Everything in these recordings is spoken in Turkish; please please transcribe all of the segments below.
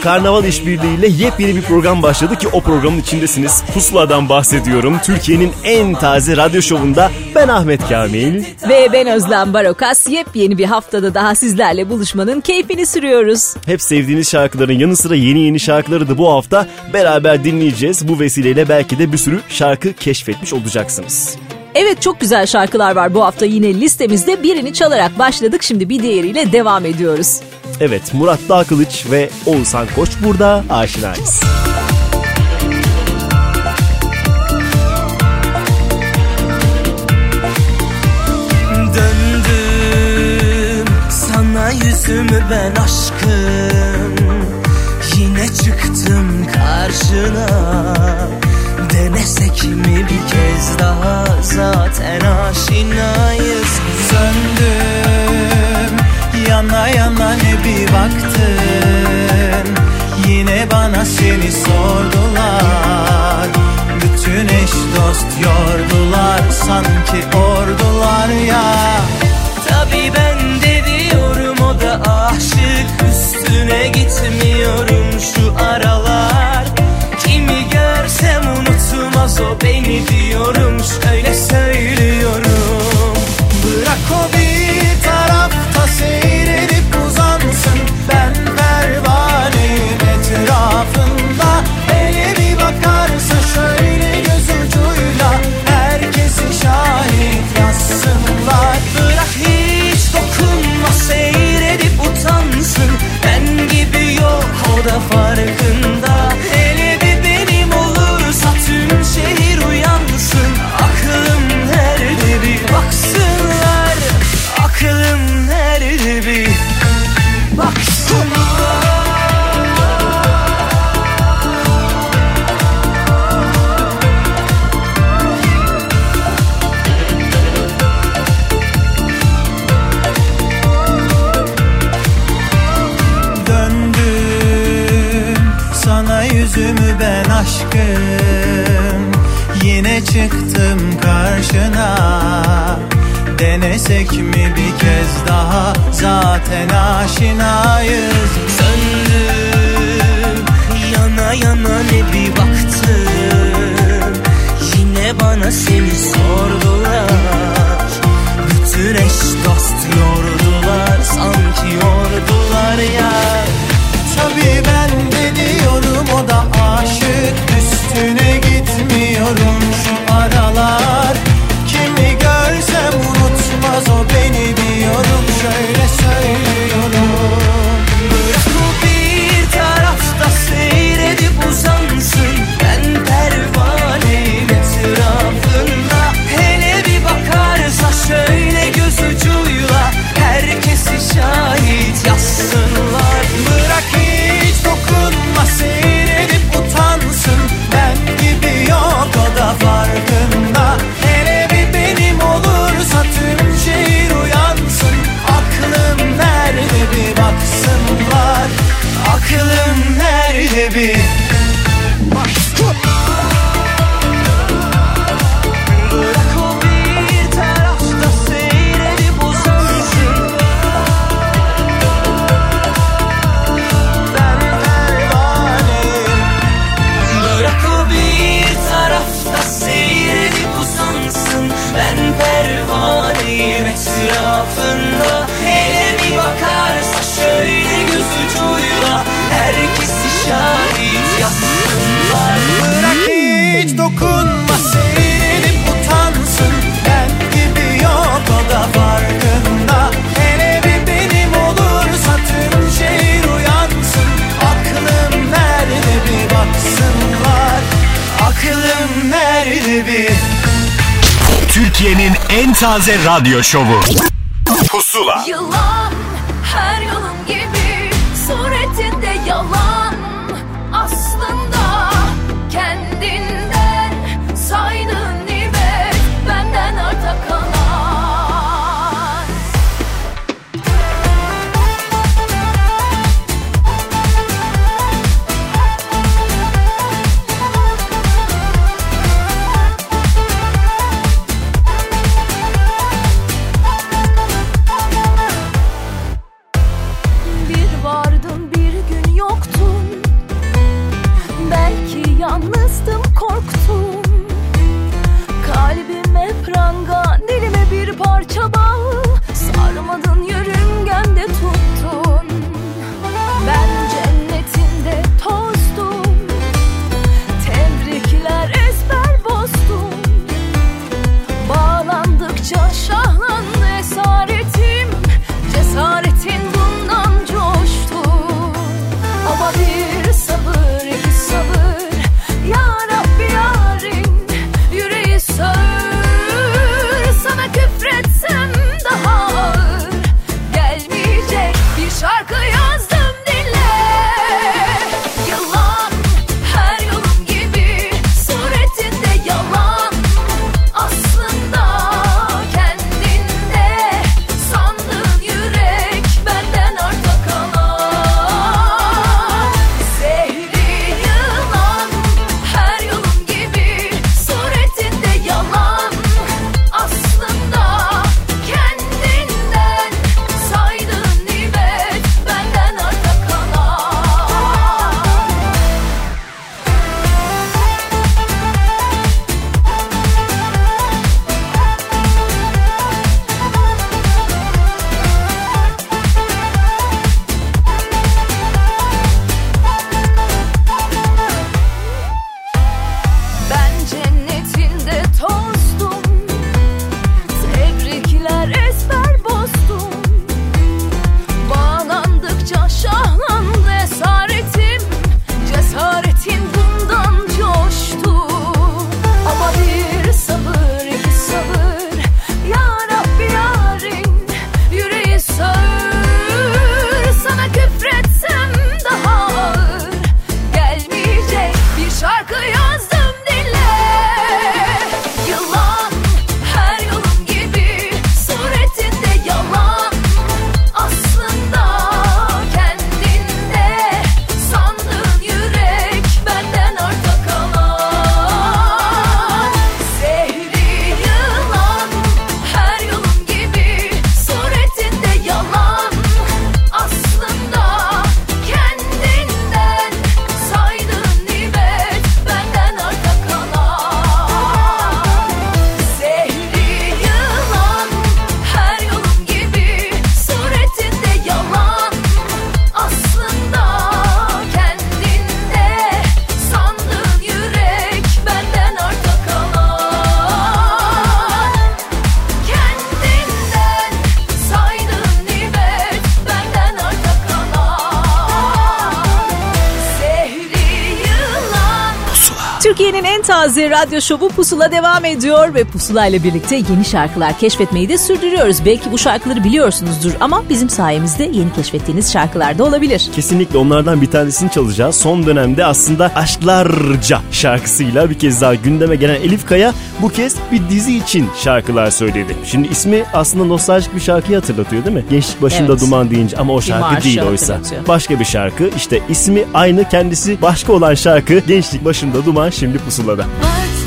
Karnaval işbirliğiyle yepyeni bir program başladı ki o programın içindesiniz. Pusula'dan bahsediyorum. Türkiye'nin en taze radyo şovunda ben Ahmet Kamil. Ve ben Özlem Barokas yepyeni bir haftada daha sizlerle buluşmanın keyfini sürüyoruz. Hep sevdiğiniz şarkıların yanı sıra yeni yeni şarkıları da bu hafta beraber dinleyeceğiz. Bu vesileyle belki de bir sürü şarkı keşfetmiş olacaksınız. Evet çok güzel şarkılar var bu hafta yine listemizde. Birini çalarak başladık şimdi bir diğeriyle devam ediyoruz. Evet Murat Dağkılıç ve Oğuzhan Koç burada. Aşinayız. Döndüm sana yüzümü ben aşkım. Yine çıktım karşına. Denesek mi bir kez daha? Zaten aşinayız. Söndüm yana yana ne bir baktın? Yine bana seni sordular. Bütün eş dost yordular sanki ordular ya. Tabi ben de diyorum o da aşık Üstüne gitmiyorum şu aralar. Kimi görsem unutmaz o beni diyorum Şöyle söylüyorum Denesek mi bir kez daha? Zaten aşinayız. Söndüm Yana yana ne bir baktım. Yine bana seni sordular. baby. Taze Radyo Şovu Pusula. Yıllar taze radyo şovu Pusula devam ediyor ve Pusula ile birlikte yeni şarkılar keşfetmeyi de sürdürüyoruz. Belki bu şarkıları biliyorsunuzdur ama bizim sayemizde yeni keşfettiğiniz şarkılar da olabilir. Kesinlikle onlardan bir tanesini çalacağız. Son dönemde aslında Aşklarca şarkısıyla bir kez daha gündeme gelen Elif Kaya bu kez bir dizi için şarkılar söyledi. Şimdi ismi aslında nostaljik bir şarkıyı hatırlatıyor değil mi? Gençlik başında Evet. duman deyince ama o şarkı değil oysa. Başka bir şarkı işte ismi aynı kendisi başka olan şarkı Gençlik başında duman şimdi pusulada. Abartma hearts.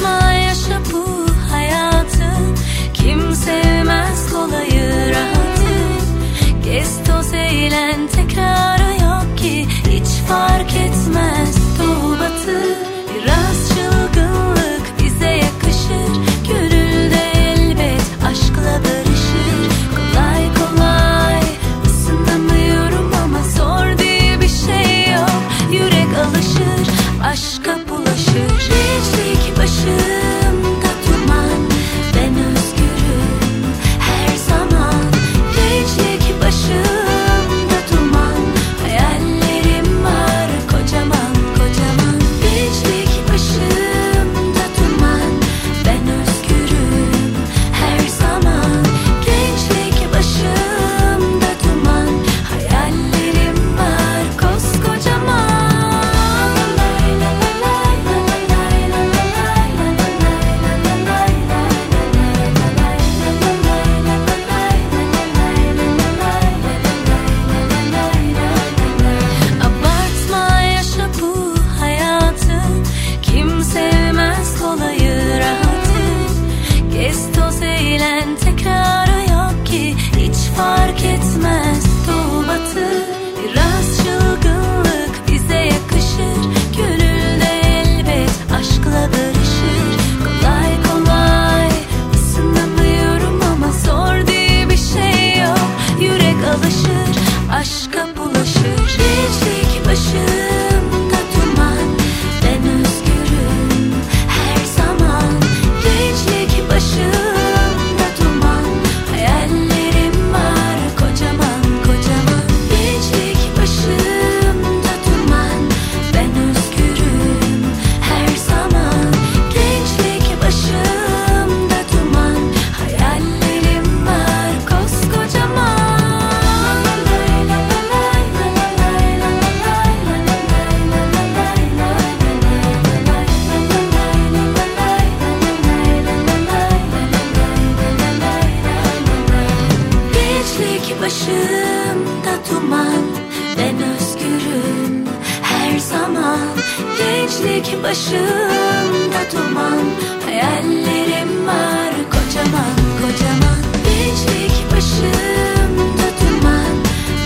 Başımda duman Hayallerim var kocaman kocaman. Gençlik başımda duman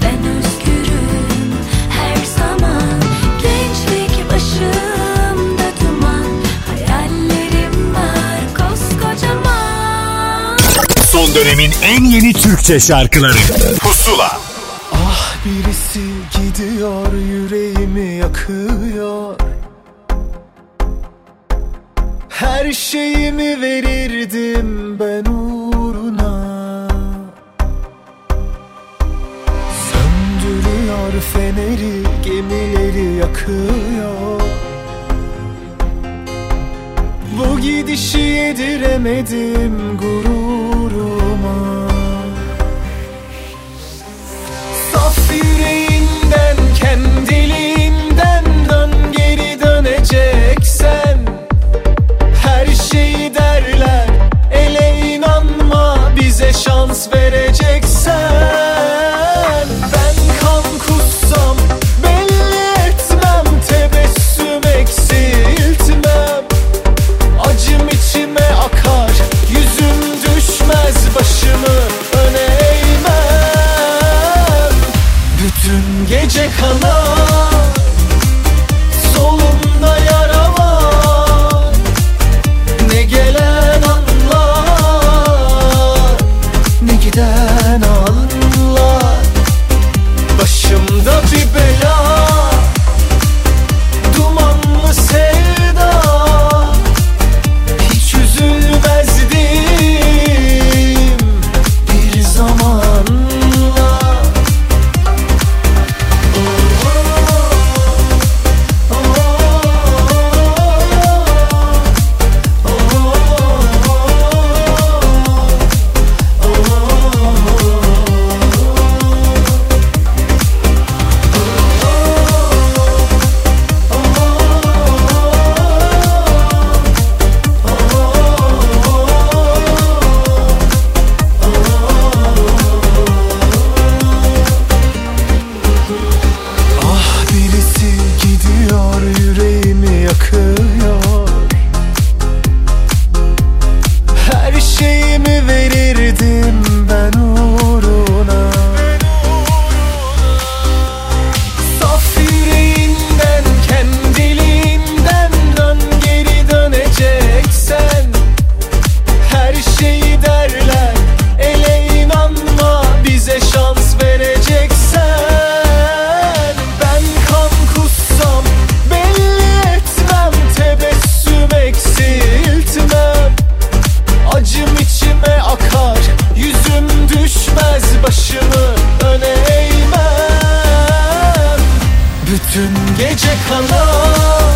Ben özgürüm her zaman. Gençlik başımda duman Hayallerim var koskocaman. Son dönemin en yeni Türkçe şarkıları Bütün gece kalan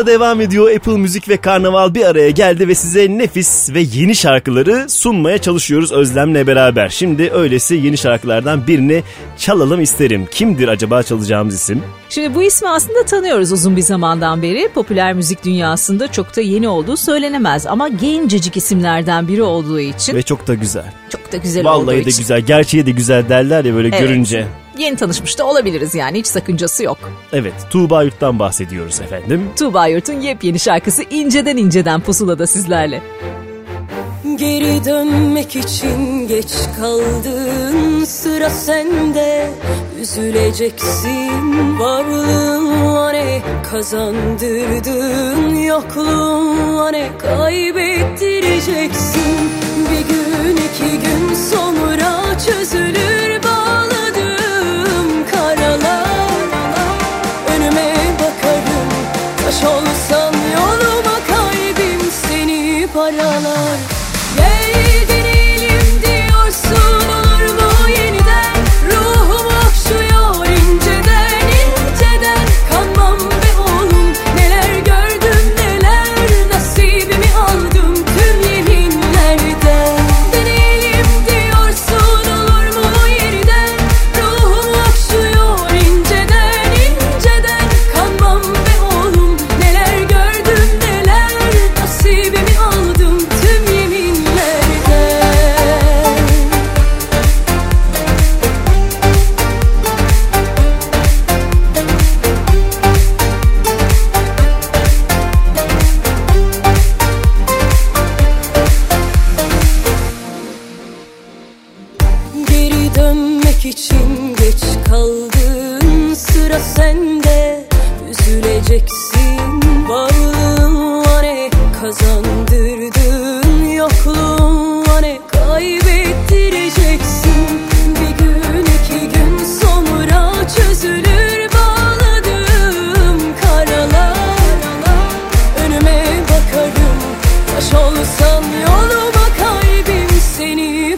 Pusula devam ediyor. Apple Müzik ve Karnaval bir araya geldi ve size nefis ve yeni şarkıları sunmaya çalışıyoruz Özlem'le beraber. Şimdi öylesi yeni şarkılardan birini çalalım isterim. Kimdir acaba çalacağımız isim? Şimdi bu ismi aslında tanıyoruz uzun bir zamandan beri. Popüler müzik dünyasında çok da yeni olduğu söylenemez ama gencecik isimlerden biri olduğu için Ve çok da güzel. çok da güzel olduğu Vallahi de için. güzel. Gerçeği de güzel derler ya böyle Evet. görünce. Yeni tanışmış da olabiliriz yani hiç sakıncası yok. Evet Tuğba Yurt'tan bahsediyoruz efendim. Tuğba Yurt'un yepyeni şarkısı İnceden İnceden Pusula'da sizlerle. Geri dönmek için geç kaldın Sıra sende Üzüleceksin Varlığınla ne kazandırdın Yokluğunla ne kaybettireceksin Bir gün iki gün sonra çözülür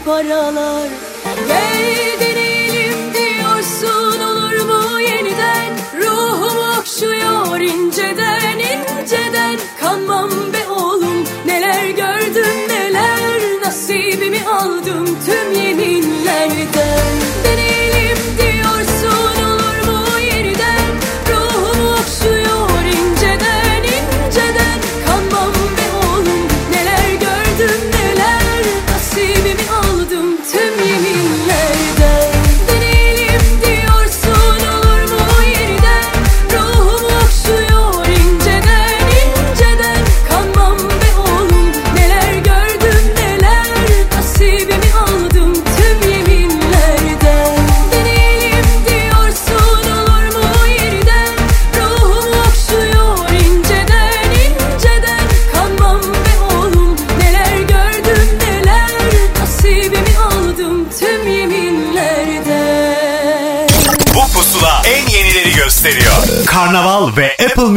paralar. Gel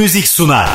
Müzik sunar.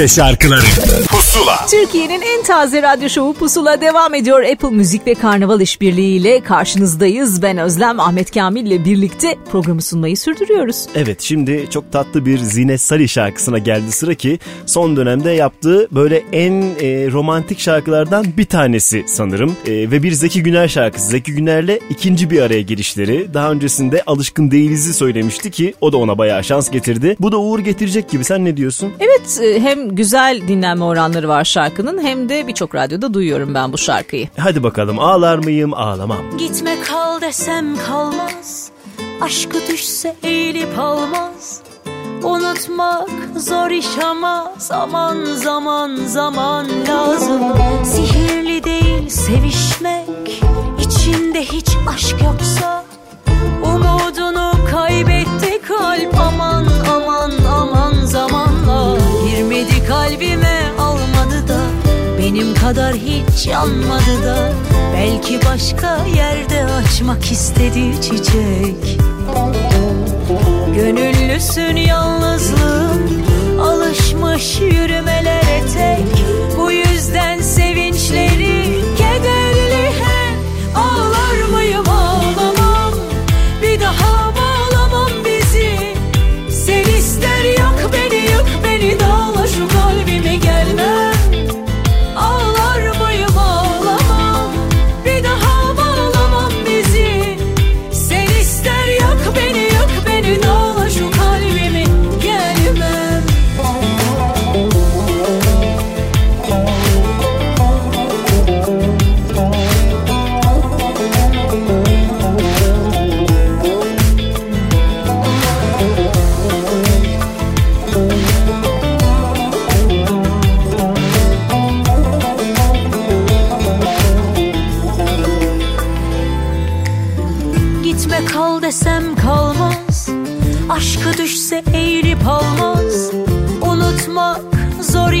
Türkçe şarkıları Türkiye'nin en taze radyo şovu Pusula devam ediyor. Apple Müzik ve Karnaval işbirliğiyle karşınızdayız. Ben Özlem Ahmet Kamil ile birlikte programı sunmayı sürdürüyoruz. Evet şimdi çok tatlı bir Zine Sari şarkısına geldi sıra ki son dönemde yaptığı böyle en e, romantik şarkılardan bir tanesi sanırım. E, ve bir Zeki Güner şarkısı. Zeki Güner'le ikinci bir araya gelişleri. Daha öncesinde Alışkın Değiliz'i söylemişti ki o da ona bayağı şans getirdi. Bu da uğur getirecek gibi sen ne diyorsun? Evet e, hem güzel dinlenme oranları var şarkının hem de birçok radyoda duyuyorum ben bu şarkıyı. Hadi bakalım ağlar mıyım ağlamam. Gitme kal desem kalmaz. Aşkı düşse eğilip almaz. Unutmak zor iş ama Zaman zaman zaman lazım. Sihirli değil sevişmek. İçinde hiç aşk yoksa Umudunu kaybetti kalp. Aman aman aman zamanla Girmedi kalbime Benim kadar hiç yanmadı da Belki başka yerde açmak istedi çiçek. Gönüllüsün yalnızlığın Alışmış yürümelere tek. Bu yüzden sevinçleri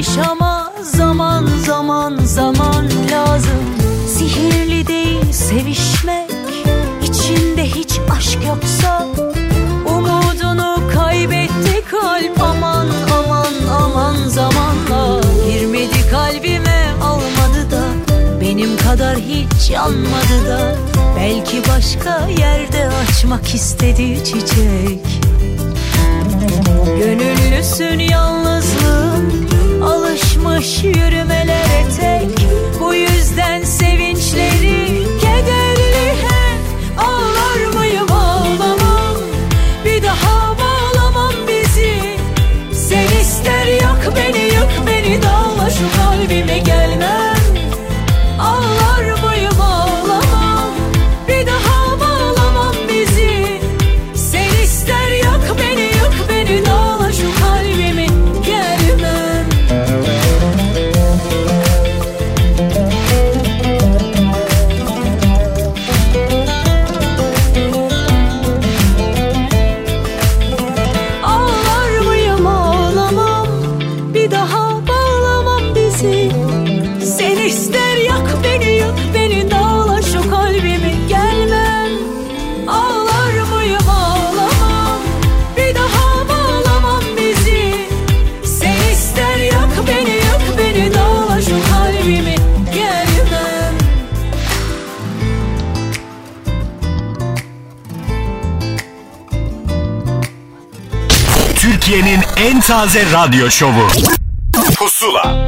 iş ama zaman zaman zaman lazım. Sihirli değil sevişmek. İçinde hiç aşk yoksa Umudunu kaybetti kalp. Aman aman aman zamanla Girmedi kalbime almadı da. Benim kadar hiç yanmadı da. Belki başka yerde açmak istedi çiçek. Gönüllüsün yalnızlığın Alışmış yürümelere tek. Bu yüzden sevinçleri Yeptaze Radyo Şovu. Pusula.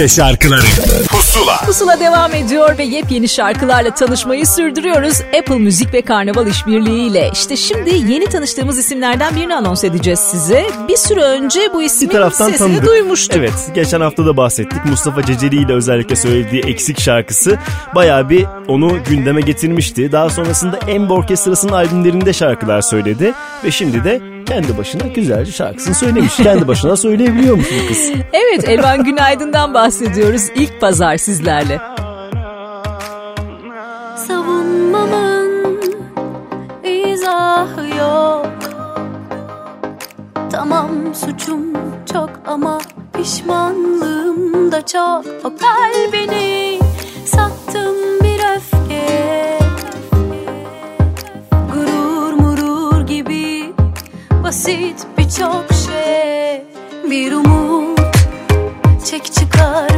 Türkçe şarkıları Pusula Pusula devam ediyor ve yepyeni şarkılarla tanışmayı sürdürüyoruz. Apple Müzik ve Karnaval işbirliğiyle. İşte şimdi yeni tanıştığımız isimlerden birini anons edeceğiz size. Bir süre önce bu Bir ismin taraftan sesini tanıdık. duymuştuk. Evet geçen hafta da bahsettik. Mustafa Ceceli ile özellikle söylediği Eksik şarkısı bayağı bir onu gündeme getirmişti. Daha sonrasında Ember Orkestrası'nın albümlerinde şarkılar söyledi. Ve şimdi de kendi başına güzelce şarkısını söylemiş. kendi başına söyleyebiliyormuş bu kız. Evet Elvan Günaydın'dan bahsediyoruz. İlk pazar sizlerle. Savunmamın izahı yok Tamam suçum çok ama pişmanlığım da çok O kalbini sattım basit birçok şey. Bir umut çek çıkar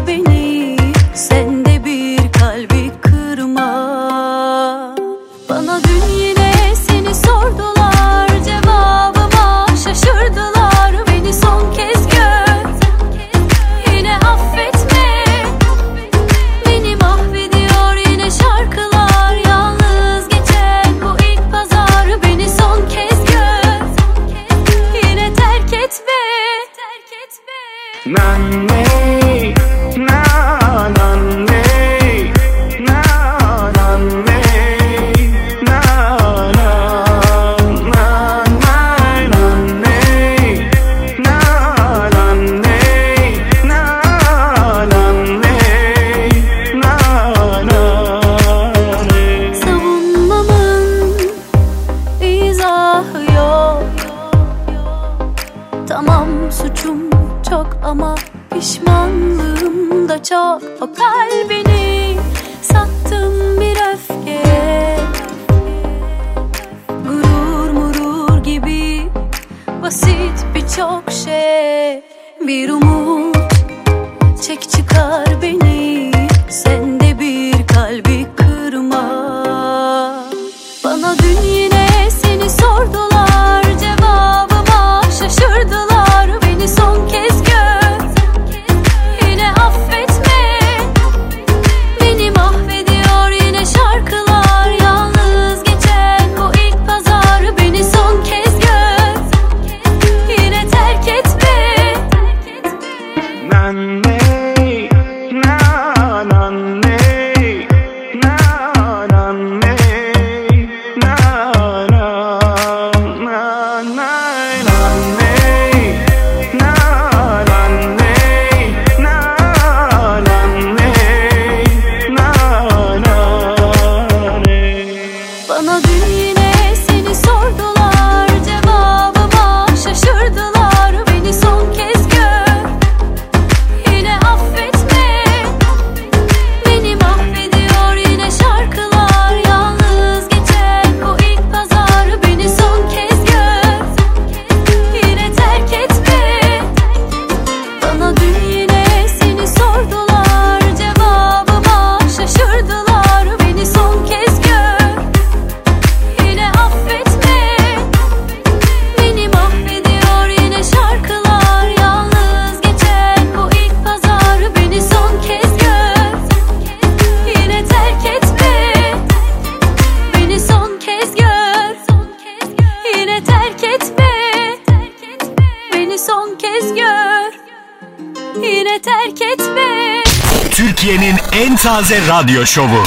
terk etme. Türkiye'nin en taze radyo şovu.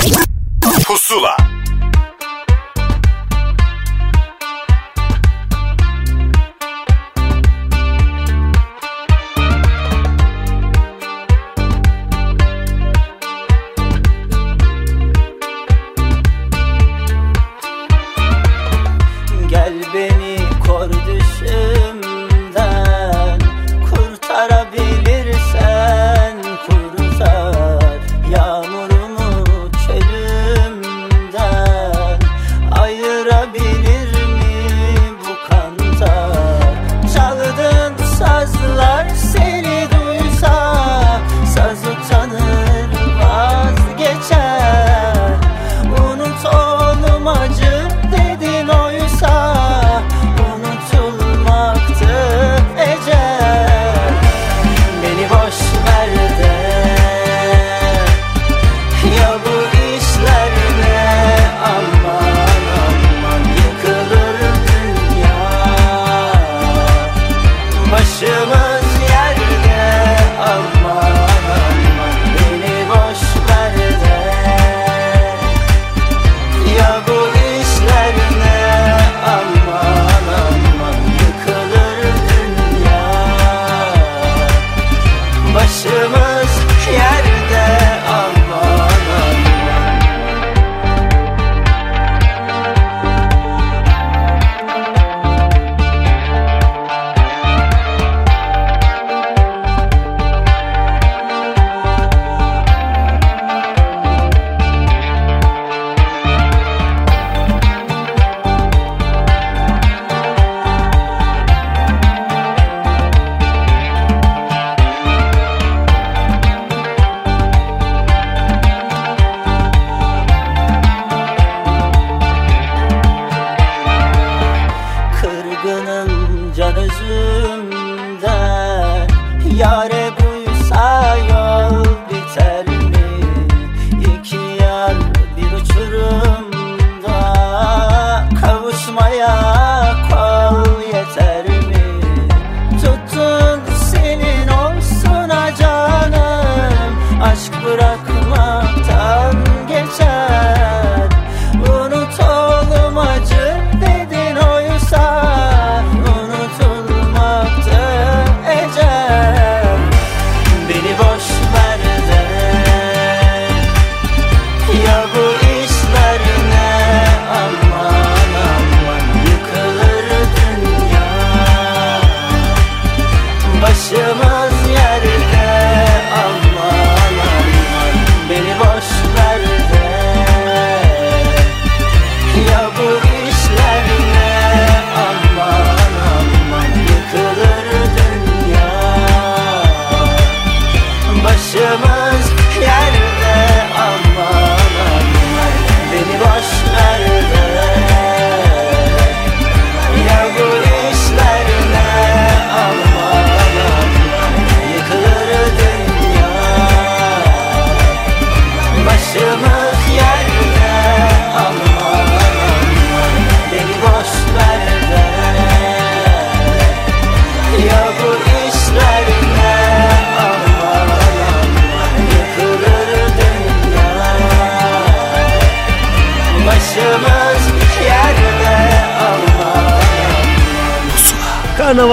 Pusula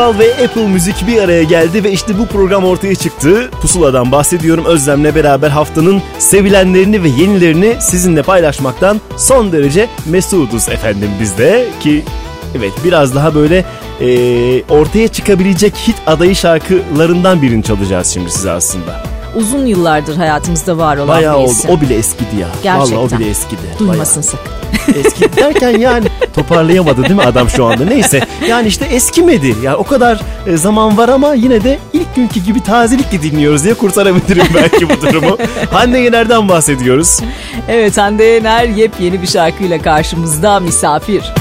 Karnaval ve Apple Müzik bir araya geldi ve işte bu program ortaya çıktı. Pusula'dan bahsediyorum. Özlem'le beraber haftanın sevilenlerini ve yenilerini sizinle paylaşmaktan son derece mesuduz efendim biz de. Ki evet biraz daha böyle e, ortaya çıkabilecek hit adayı şarkılarından birini çalacağız şimdi size aslında. Uzun yıllardır hayatımızda var olan Bayağı bir oldu. isim. O bile eskidi ya. Gerçekten. Vallahi o bile eskidi. Duymasın sakın. Eski derken yani toparlayamadı değil mi adam şu anda? Neyse yani işte eskimedi. Yani o kadar e, zaman var ama yine de ilk günkü gibi tazelikle dinliyoruz diye kurtarabilirim belki bu durumu. Hande Yener'den bahsediyoruz. Evet Hande Yener yepyeni bir şarkıyla karşımızda misafir.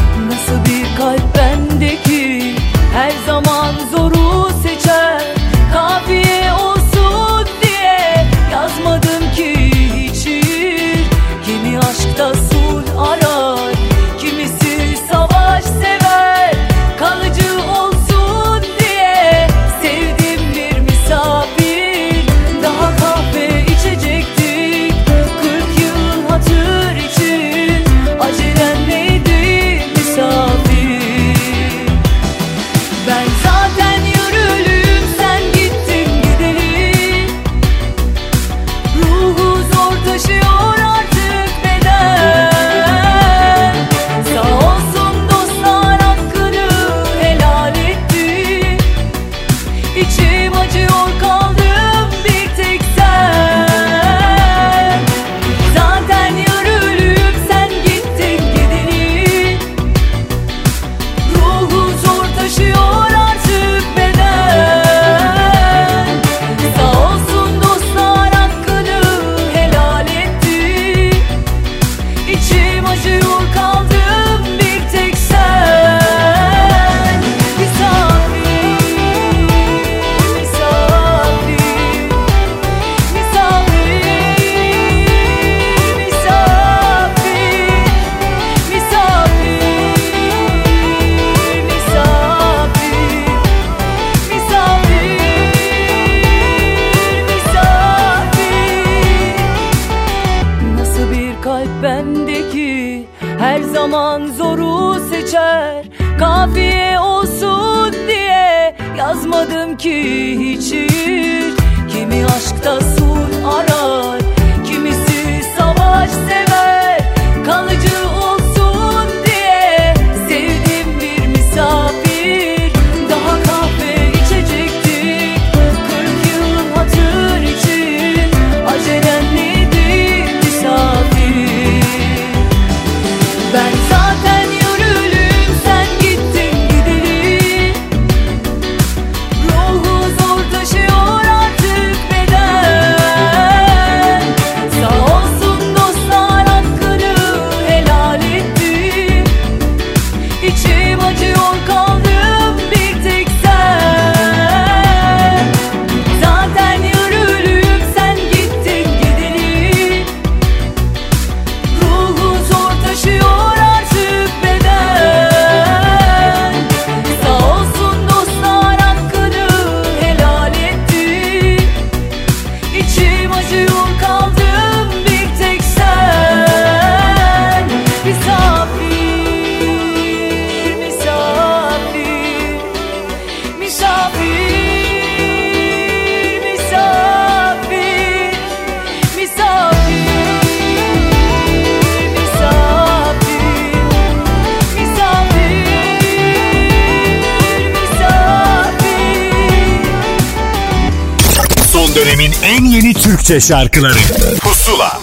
Şarkıları. Pusula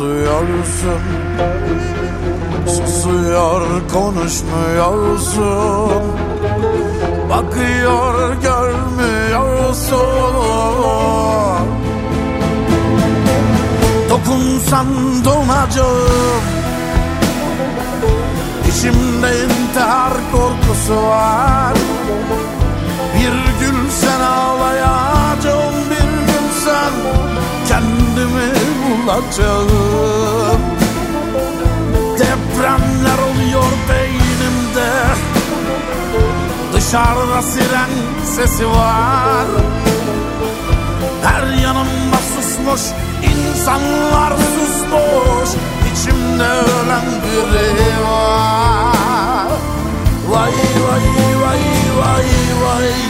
susuyorsun Susuyor konuşmuyorsun. Bakıyor görmüyorsun. Dokunsan donacağım İçimde intihar korkusu var. Bir gün sen ağlayacağım Bir gün sen kendimi bulacağım. Depremler oluyor beynimde. Dışarıda siren sesi var. Her yanımda susmuş insanlar susmuş. İçimde ölen biri var. Vay vay vay vay vay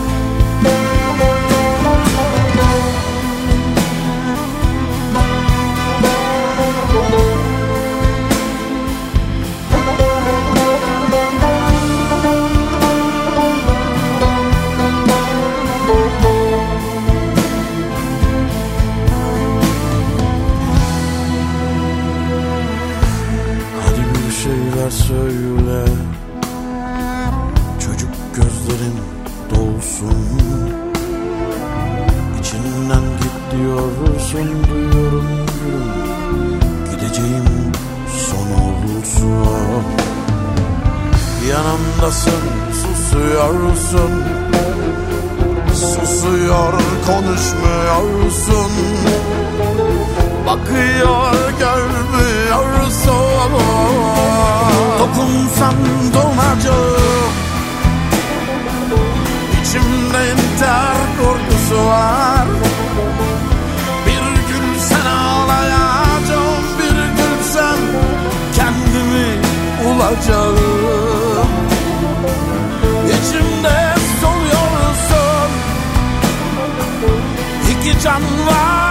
söyle. Çocuk gözlerin dolsun. İçinden git diyorsun duyuyorum Gideceğim son olursun Yanımdasın susuyorsun. Susuyor konuşmuyorsun Bakıyor görmüyorsun Dokunsam donacağım İçimde intihar korkusu var. Bir gün sen ağlayacağım Bir gün sen kendimi bulacağım. İçimde soluyorsun İki can var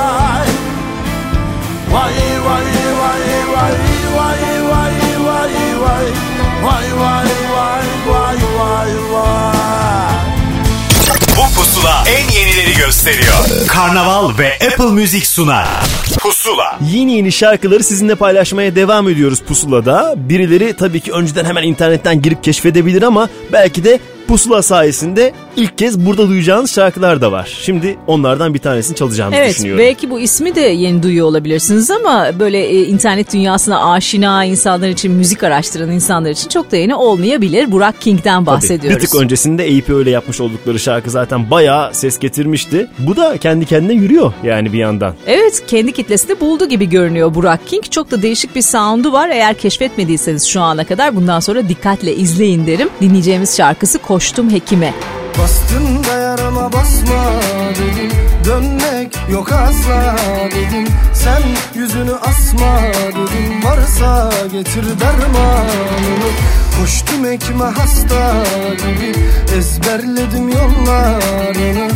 Vay vay vay vay vay vay vay vay Vay vay vay vay vay vay Bu pusula en yenileri gösteriyor. Karnaval ve Apple Müzik sunar. Pusula. Yeni yeni şarkıları sizinle paylaşmaya devam ediyoruz Pusula'da. Birileri tabii ki önceden hemen internetten girip keşfedebilir ama belki de Pusula sayesinde ilk kez burada duyacağınız şarkılar da var. Şimdi onlardan bir tanesini çalacağımızı Evet düşünüyorum. belki bu ismi de yeni duyuyor olabilirsiniz ama böyle e, internet dünyasına aşina insanlar için müzik araştıran insanlar için çok da yeni olmayabilir. Burak King'den Tabii, bahsediyoruz. Bir tık öncesinde Eyüp öyle yapmış oldukları şarkı zaten bayağı ses getirmişti. Bu da kendi kendine yürüyor yani bir yandan. Evet kendi kitlesini buldu gibi görünüyor Burak King. Çok da değişik bir sound'u var. Eğer keşfetmediyseniz şu ana kadar bundan sonra dikkatle izleyin derim. Dinleyeceğimiz şarkısı Koştum Hekime. Bastın da yarama basma dedim. Dönmek yok asla dedim. Sen yüzünü asma dedim. Varsa getir dermanını. Koştum ekme hasta gibi Ezberledim yollarını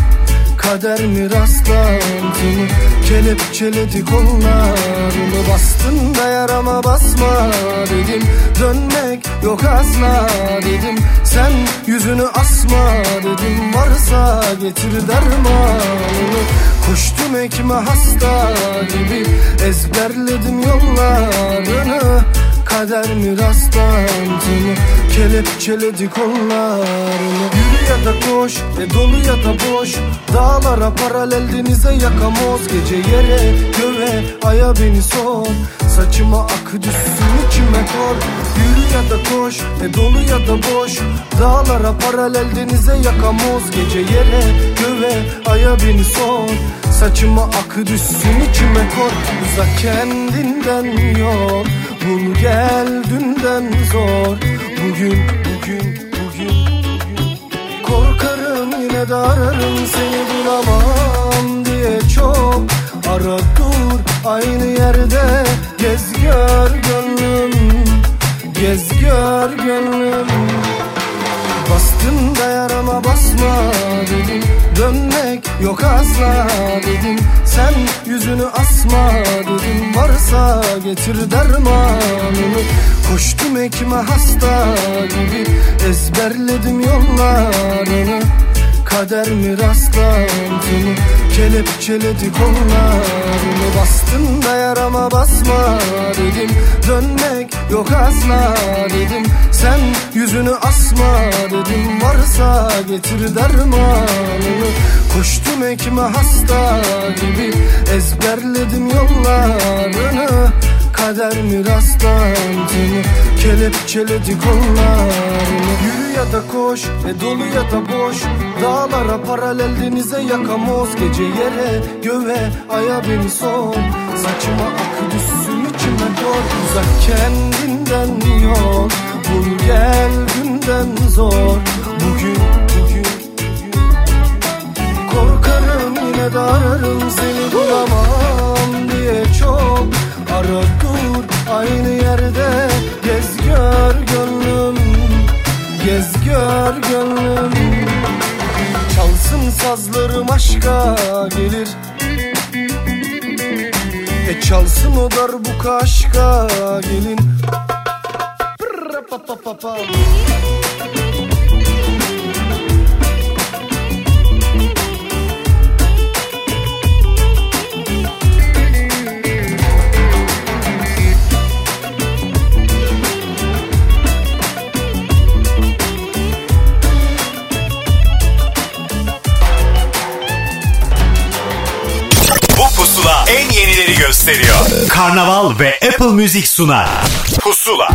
Kader mi rastlantını Kelepçeledi kollarını Bastın da yarama basma dedim Dönmek yok asla dedim. Sen yüzünü asma dedim Varsa getir dermanını. Koştum ekme hasta gibi Ezberledim yollarını. Kader mi rastlantını Kelepçeledi kollarını Yürü ya da koş e dolu ya da boş. Dağlara paralel denize yakamoz. Gece yere göğe aya beni sor. Saçıma akı düşsün içime kor. Yürü ya da koş e dolu ya da boş. Dağlara paralel denize yakamoz. Gece yere göğe aya beni sor. Saçıma akı düşsün içime kor. Uzak kendinden yol Bul gel dünden zor. Bugün, Korkarım yine de ararım seni bulamam diye çok. Ara dur aynı yerde Gez gör gönlüm Gez gör gönlüm Bastın da yarama basma dedim. Dönmek yok asla dedim. Sen yüzünü asma dedim. Varsa getir dermanını Koştum ekme hasta gibi Ezberledim yollarını Kader mi rastlantını Kelepçeledi kollarını Bastın da yarama basma dedim. Dönmek yok asla dedim. Sen yüzünü asma dedim. Varsa getir dermanını Koştum ekme hasta gibi Ezberledim yollarını Kader mi rastlantını Kelepçeledi kollarını. Yürü ya da koş e dolu ya da boş. Dağlara paralel denize yakamoz. Gece yere göğe aya beni sor Saçıma akı düşsün içime dor. Uzak kendinden yol. Bul gel günden zor. Bugün, bugün, Korkarım yine de ararım seni bulamam diye çok Ara dur aynı yerde Gez gör gönlüm Gez gör gönlüm. Çalsın sazlarım aşka gelir. E çalsın o darbuka aşka gelin. Pırra pa pa pa pa. Pusula en yenileri gösteriyor. Karnaval ve Apple Music sunar. Pusula.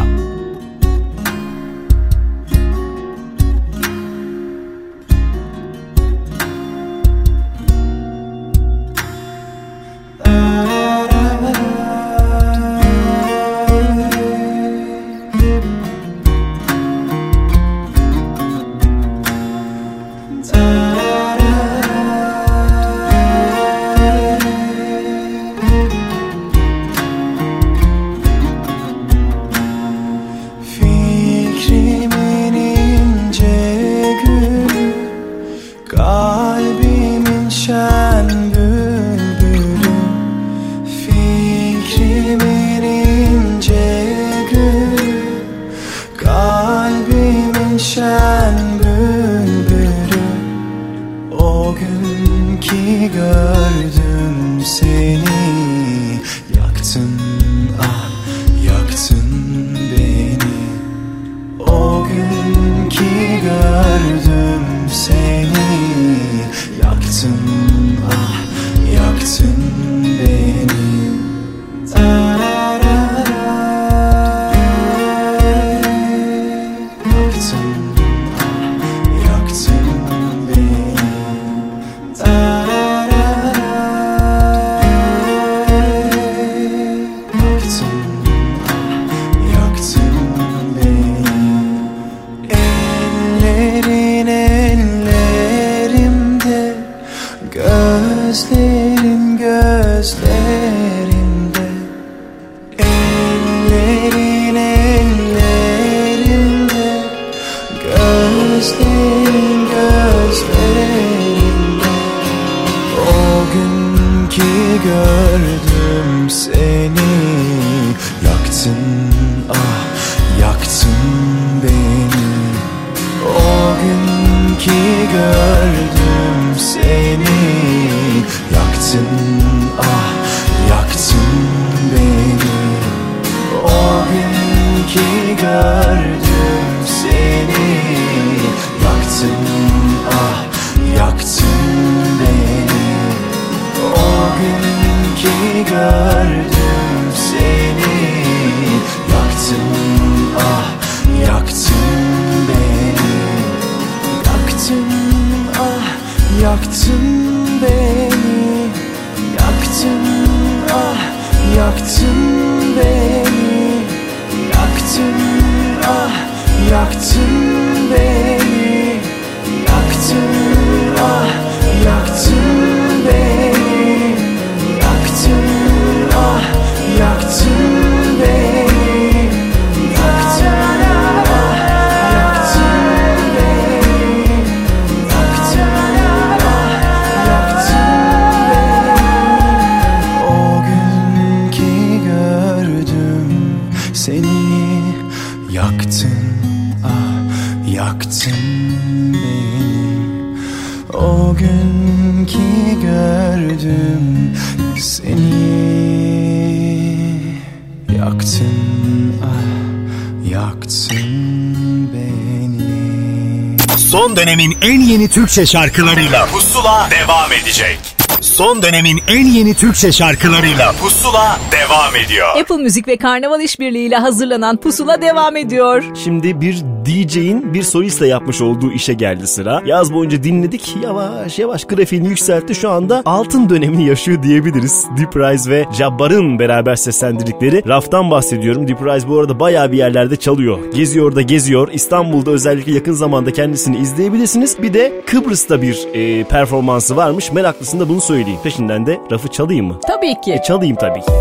Türkçe şarkılarıyla Pusula devam edecek. Son dönemin en yeni Türkçe şarkılarıyla Pusula devam ediyor. Apple Müzik ve Karnaval işbirliğiyle hazırlanan Pusula devam ediyor. Şimdi bir DJ'in bir solistle yapmış olduğu işe geldi sıra. Yaz boyunca dinledik. Yavaş yavaş grafiğini yükseltti. Şu anda altın dönemini yaşıyor diyebiliriz. Deep Rise ve Jabbar'ın beraber seslendirdikleri Raf'tan bahsediyorum. Deep Rise bu arada bayağı bir yerlerde çalıyor. Geziyor da geziyor. İstanbul'da özellikle yakın zamanda kendisini izleyebilirsiniz. Bir de Kıbrıs'ta bir e, performansı varmış. Meraklısında bunu söyleyeyim. Peşinden de Raf'ı çalayım mı? Tabii ki. E, çalayım tabii ki.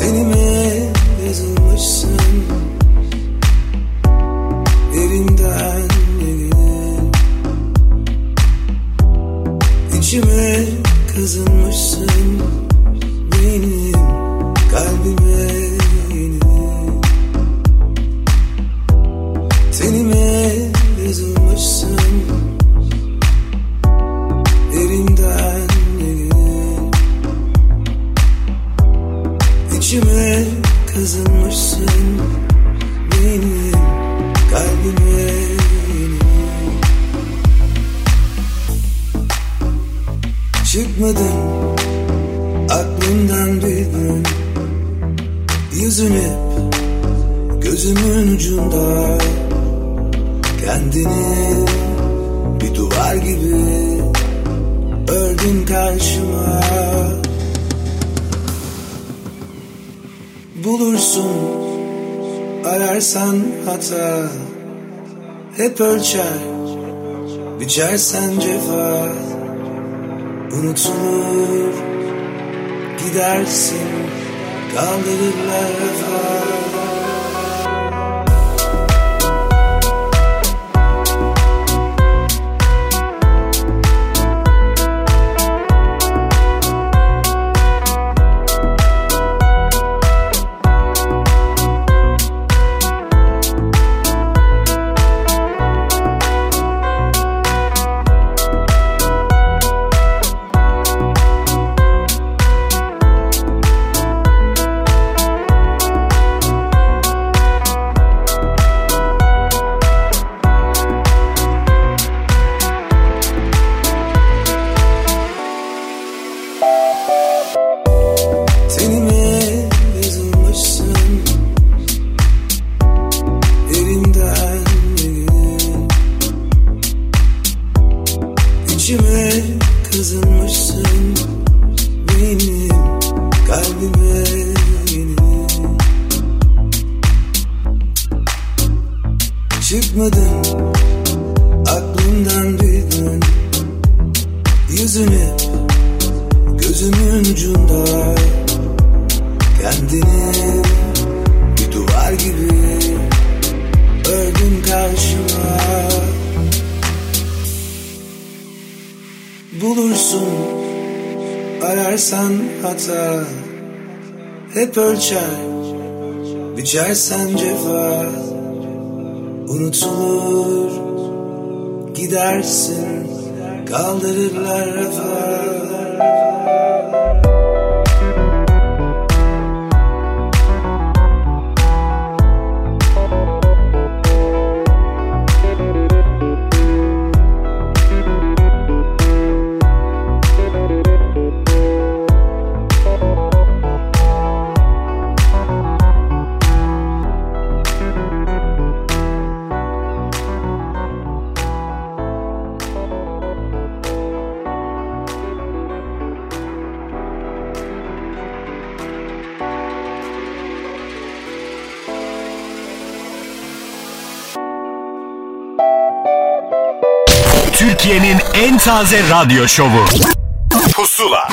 Tenime yazılmışsın kızılmışsın. Hep ölçer. Biçersen cefa Unutulur gidersin. Kaldırırlar. rafa çay. Biçersen Türkiye'nin en taze radyo şovu. Pusula.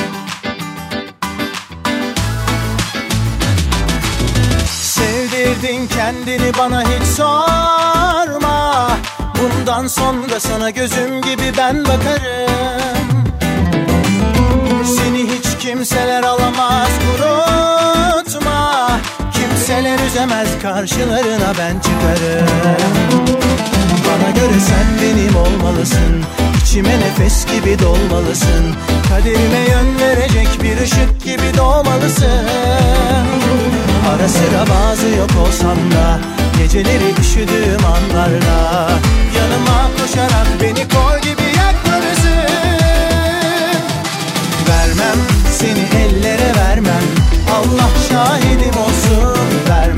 Sevdirdin kendini bana hiç sorma Bundan sonra sana gözüm gibi ben bakarım Seni hiç kimseler alamaz kurutma Kimseler üzemez karşılarına ben çıkarım Bana göre sen benim olmalısın. İçime nefes gibi dolmalısın. Kaderime yön verecek bir ışık gibi doğmalısın. Ara sıra bazı yok olsam da Geceleri üşüdüğüm anlarda Yanıma koşarak beni kol gibi yakmalısın Vermem seni ellere vermem. Allah şahidim olsun vermem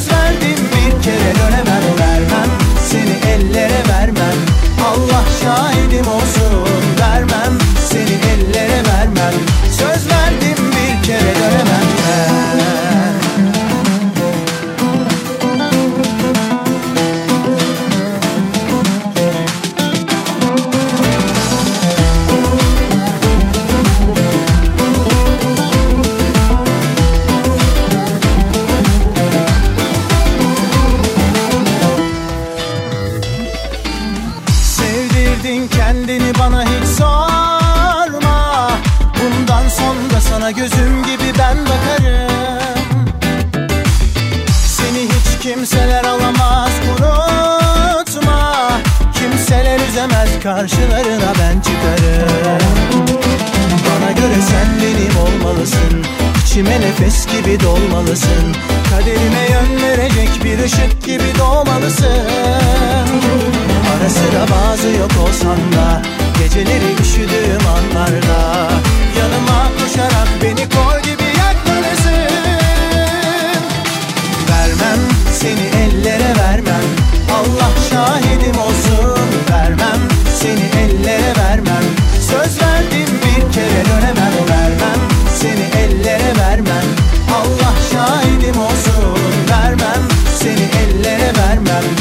Söz verdim bir kere dönemem Vermem. Seni ellere vermem. Allah şahidim olsun Vermem. Seni ellere vermem. Söz verdim karşılarına ben çıkarım. Bana göre sen benim olmalısın. İçime nefes gibi dolmalısın. Kaderime yön verecek bir ışık gibi doğmalısın. Ara sıra bazı yok olsan da Geceleri üşüdüğüm anlarda Yanıma koşarak beni kol gibi yakmalısın. Vermem seni ellere vermem. Allah şahidim olsun seni ellere vermem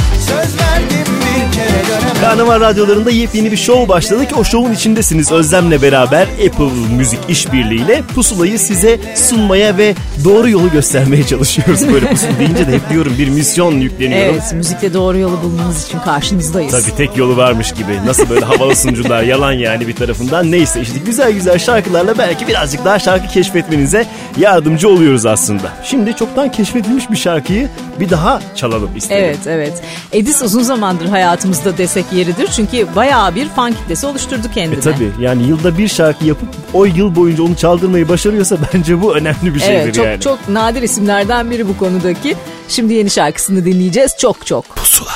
Karnaval radyolarında yepyeni bir show başladık. O show'un içindesiniz Özlem'le beraber Apple Müzik işbirliğiyle pusulayı size sunmaya ve doğru yolu göstermeye çalışıyoruz. Böyle pusula deyince de hep diyorum bir misyon yükleniyorum. Evet müzikle doğru yolu bulmanız için karşınızdayız. Tabii tek yolu varmış gibi. Nasıl böyle havalı sunucular yalan yani bir tarafından. Neyse işte güzel güzel şarkılarla belki birazcık daha şarkı keşfetmenize yardımcı oluyoruz aslında. Şimdi çoktan keşfedilmiş bir şarkıyı bir daha çalalım istedim. Evet evet. Edis uzun zamandır hayatımızda desek yeridir. Çünkü bayağı bir fan kitlesi oluşturdu kendine. E tabii yani yılda bir şarkı yapıp o yıl boyunca onu çaldırmayı başarıyorsa bence bu önemli bir şeydir Evet çok yani. çok nadir isimlerden biri bu konudaki. Şimdi yeni şarkısını dinleyeceğiz. Çok çok. Pusula.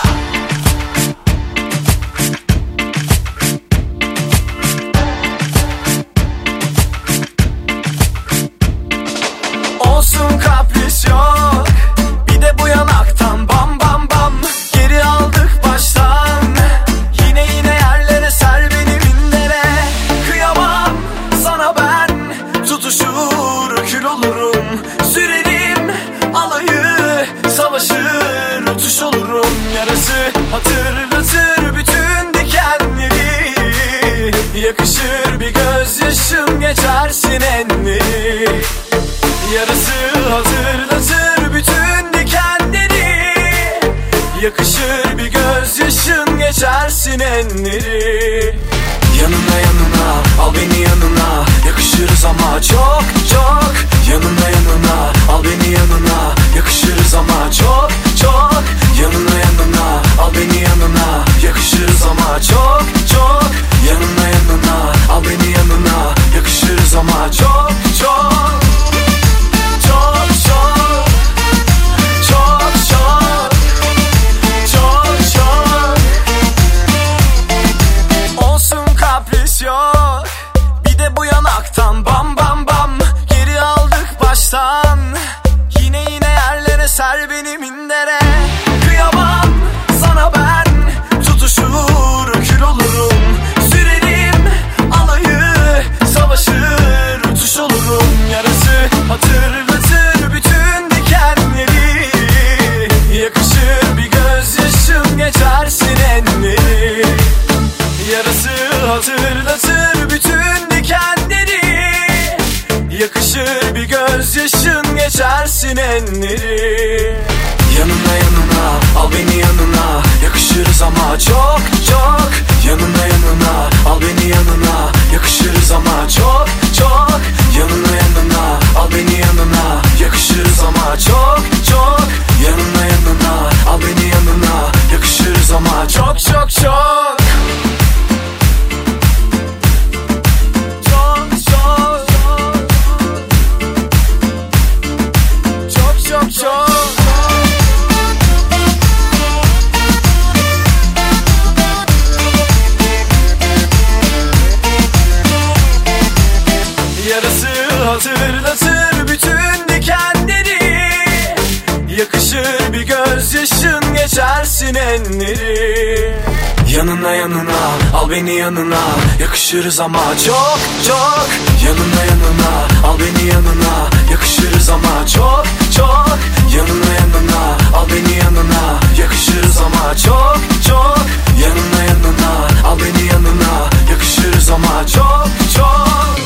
yakışırız ama çok çok. Yanına yanına al beni yanına. Yakışırız ama çok çok. Yanına yanına al beni yanına. Yakışırız ama çok çok. Yanına yanına al beni yanına. Yakışırız ama çok çok.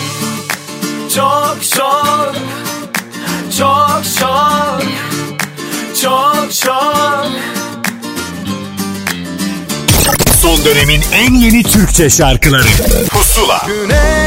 Çok çok. Çok çok. Çok çok. Son dönemin en yeni Türkçe şarkıları. Pusula. Güneş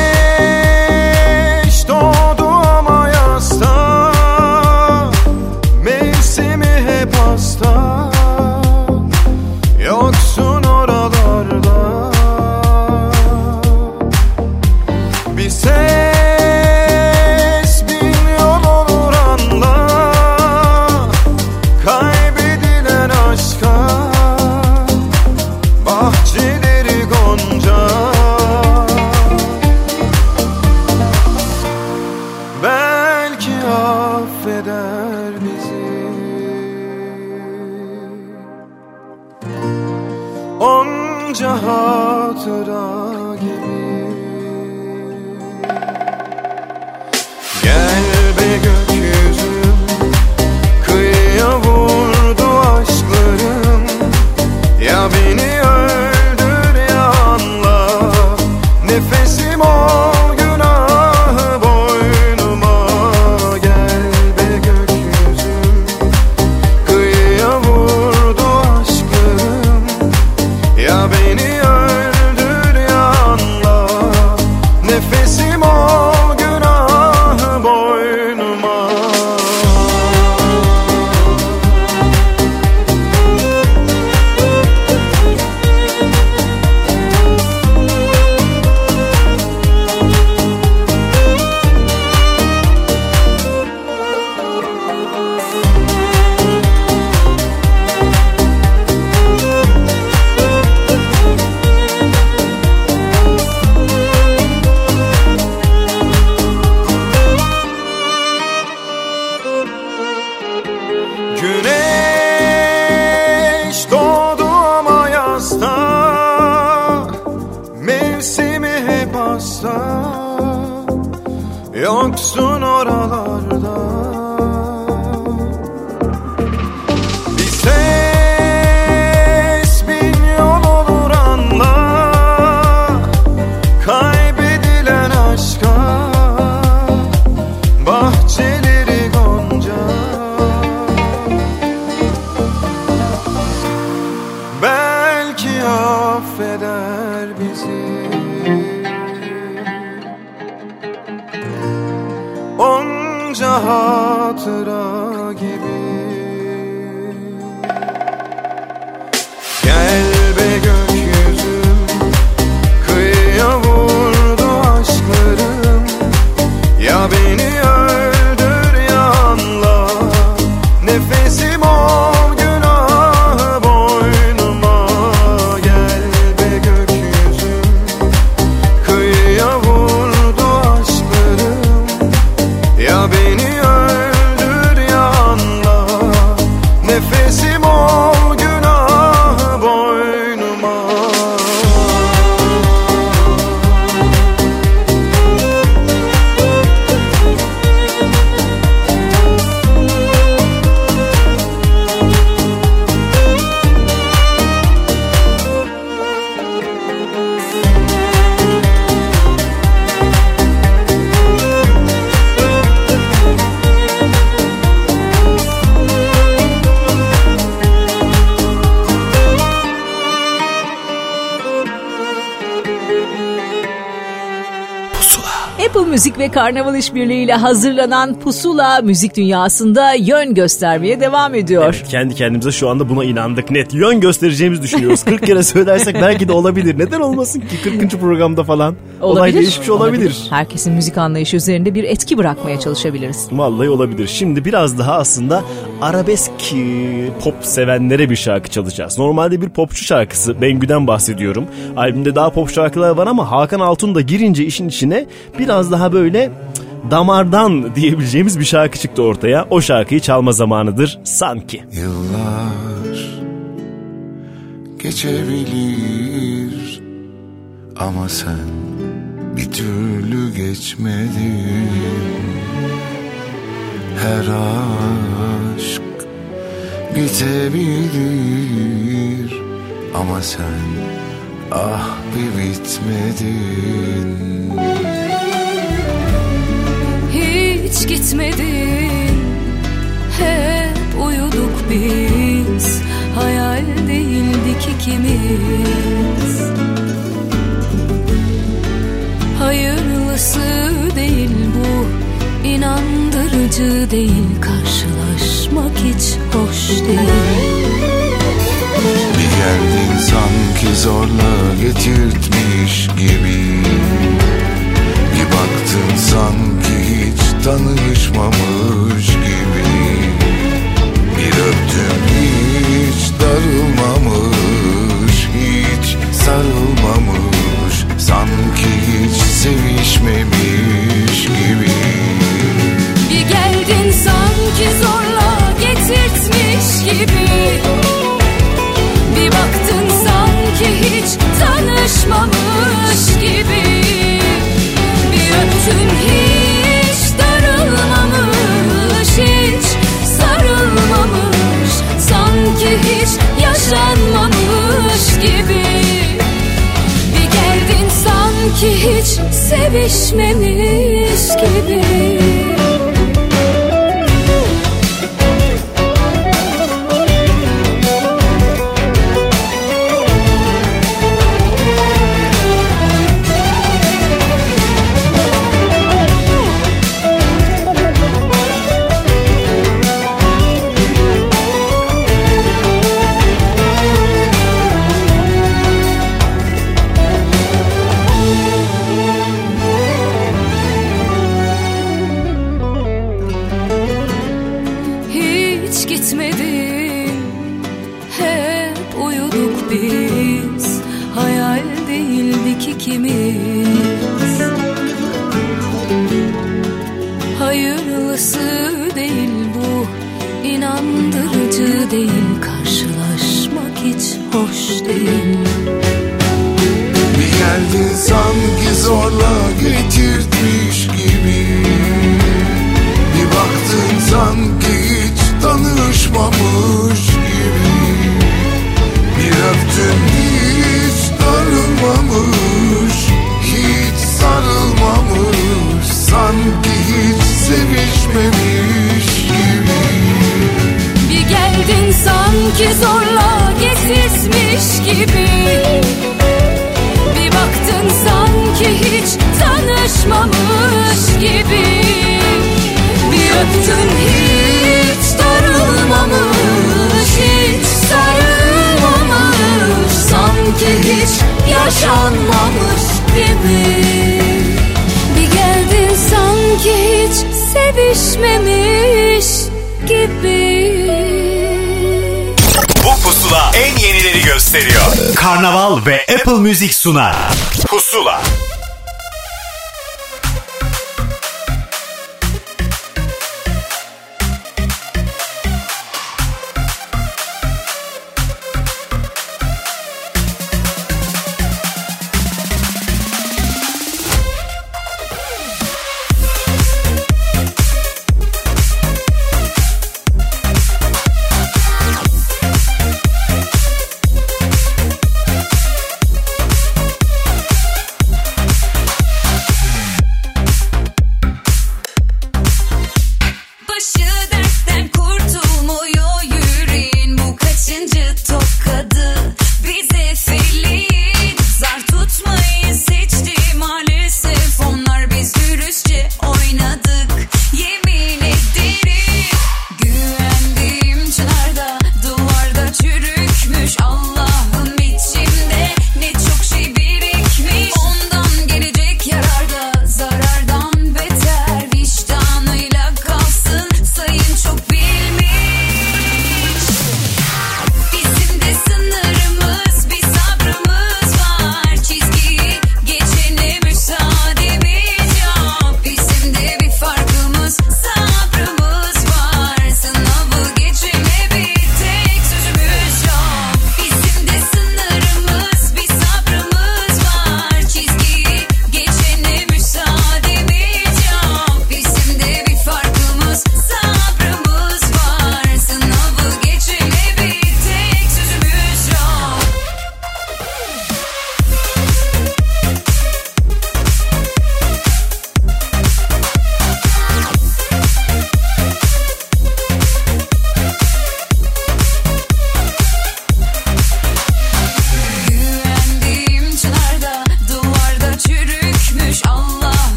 Müzik ve Karnaval işbirliğiyle hazırlanan Pusula müzik dünyasında yön göstermeye devam ediyor. Evet, kendi kendimize şu anda buna inandık net. Yön göstereceğimizi düşünüyoruz. 40 kere söylersek belki de olabilir. Neden olmasın ki 40. programda falan? Olay değişmiş olabilir. Herkesin müzik anlayışı üzerinde bir etki bırakmaya çalışabiliriz. Vallahi olabilir. Şimdi biraz daha aslında arabesk e, pop sevenlere bir şarkı çalacağız. Normalde bir popçu şarkısı Bengü'den bahsediyorum. Albümde daha pop şarkılar var ama Hakan Altun da girince işin içine biraz daha böyle cık, damardan diyebileceğimiz bir şarkı çıktı ortaya. O şarkıyı çalma zamanıdır sanki. Yıllar geçebilir ama sen bir türlü geçmedin. Her aşk bitebilir ama sen ah bir bitmedin. Hiç gitmedin. Hep uyuduk biz. Hayal değildik ikimiz. Hayırlısı değil bu. İnandırıcı değil. Karşılaşmak hiç hoş değil. Bir geldin sanki zorla getirtmiş gibi baktın sanki hiç tanışmamış gibi. Bir öptün hiç darılmamış Hiç sarılmamış. Sanki hiç sevişmemiş sevişmemiş gibi Karnaval ve Apple Müzik sunar. Pusula.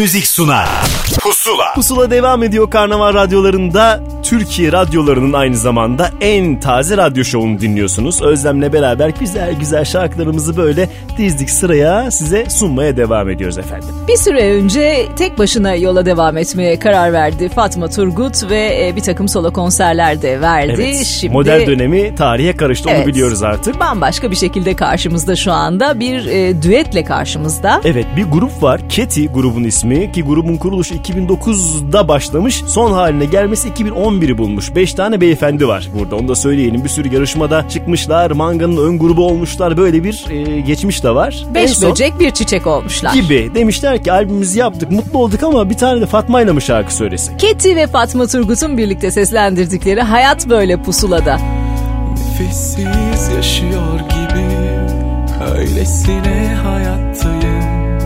Müzik sunar. Pusula. Pusula devam ediyor Karnaval radyolarında. Türkiye radyolarının aynı zamanda en taze radyo şovunu dinliyorsunuz. Özlem'le beraber güzel güzel şarkılarımızı böyle dizdik sıraya size sunmaya devam ediyoruz efendim. Bir süre önce tek başına yola devam etmeye karar verdi Fatma Turgut ve e, bir takım solo konserler de verdi. Evet, Şimdi model dönemi tarihe karıştı onu Evet. biliyoruz artık. bambaşka bir şekilde karşımızda şu anda bir e, düetle karşımızda. Evet bir grup var. Keti grubun ismi ki grubun kuruluşu 2009'da başlamış. Son haline gelmesi 2011'i bulmuş. 5 tane beyefendi var burada. Onu da söyleyelim. Bir sürü yarışmada çıkmışlar. Manga'nın ön grubu olmuşlar. Böyle bir e, geçmiş de var. En Beş son- böcek bir çiçek olmuşlar. gibi. Demişler ki albümümüzü yaptık. Mutlu olduk ama bir tane de Fatma'yla mı şarkı söylesin? Keti ve Fatma Turgut'un birlikte seslendirdikleri Hayat Böyle Pusula'da. Nefessiz yaşıyor gibi Öylesine hayattayım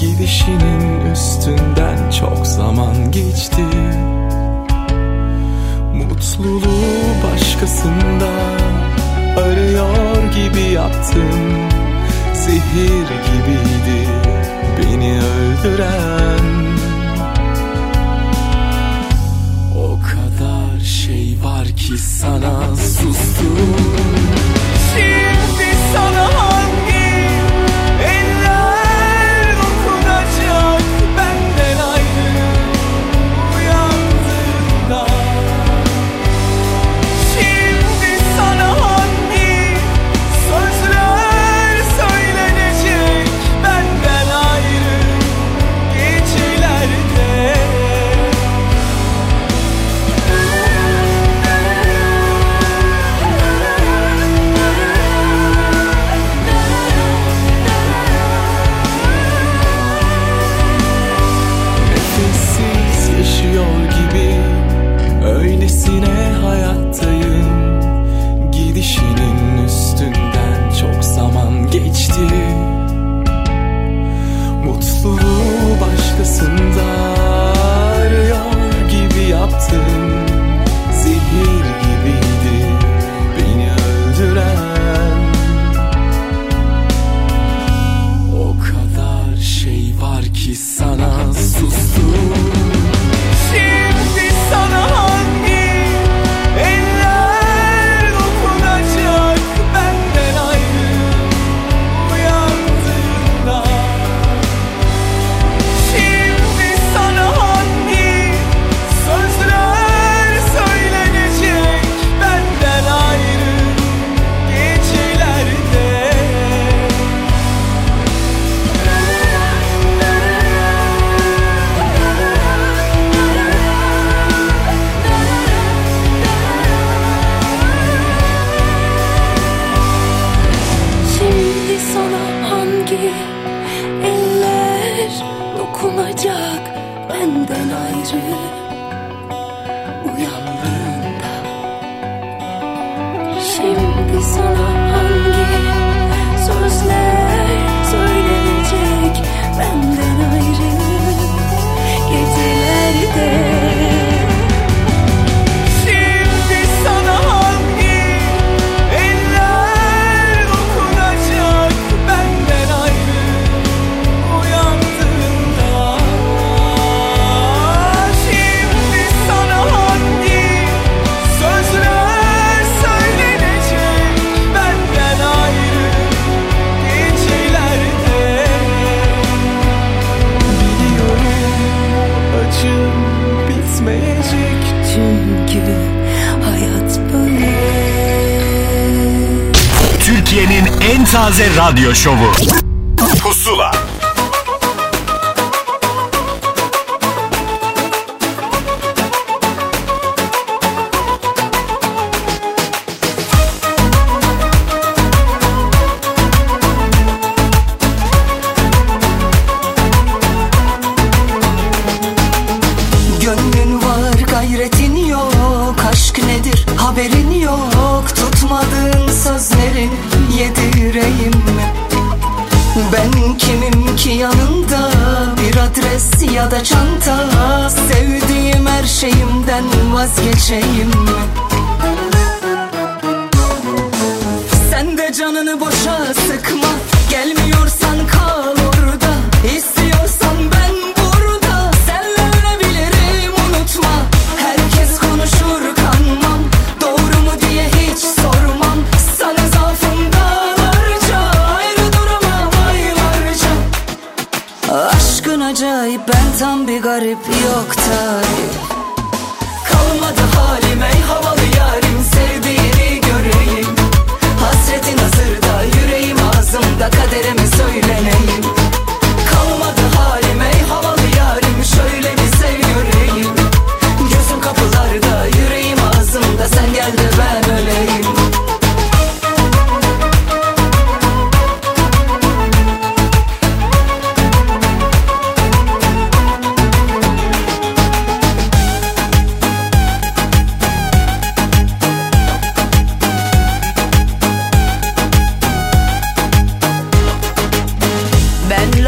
Gidişinin üstünden çok zaman geçti Mutluluğu başkasında Arıyor gibi yaptım Zehir gibiydi beni öldüren. O kadar şey var ki sana sustum. Şimdi sana taze radyo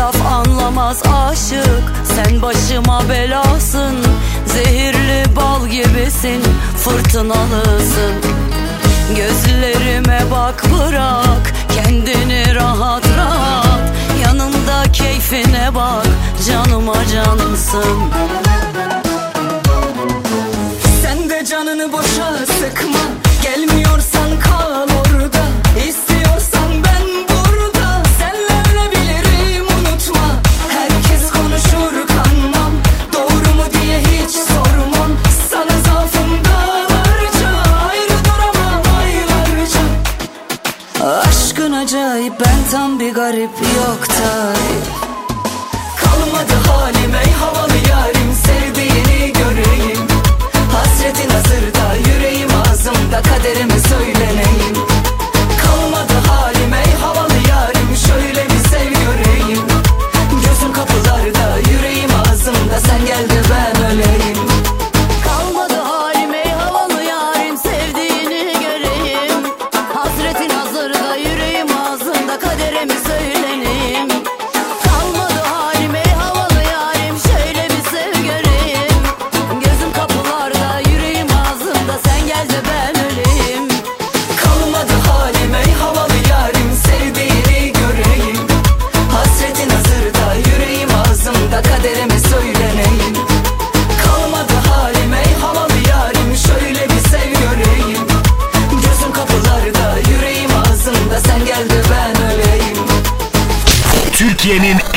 laf anlamaz aşık. Sen başıma belasın Zehirli bal gibisin Fırtınalısın. Gözlerime bak bırak Kendini rahat rahat. Yanımda keyfine bak Canıma cansın. Sen de canını boşa sıkma Gelmiyorsan kal garip yok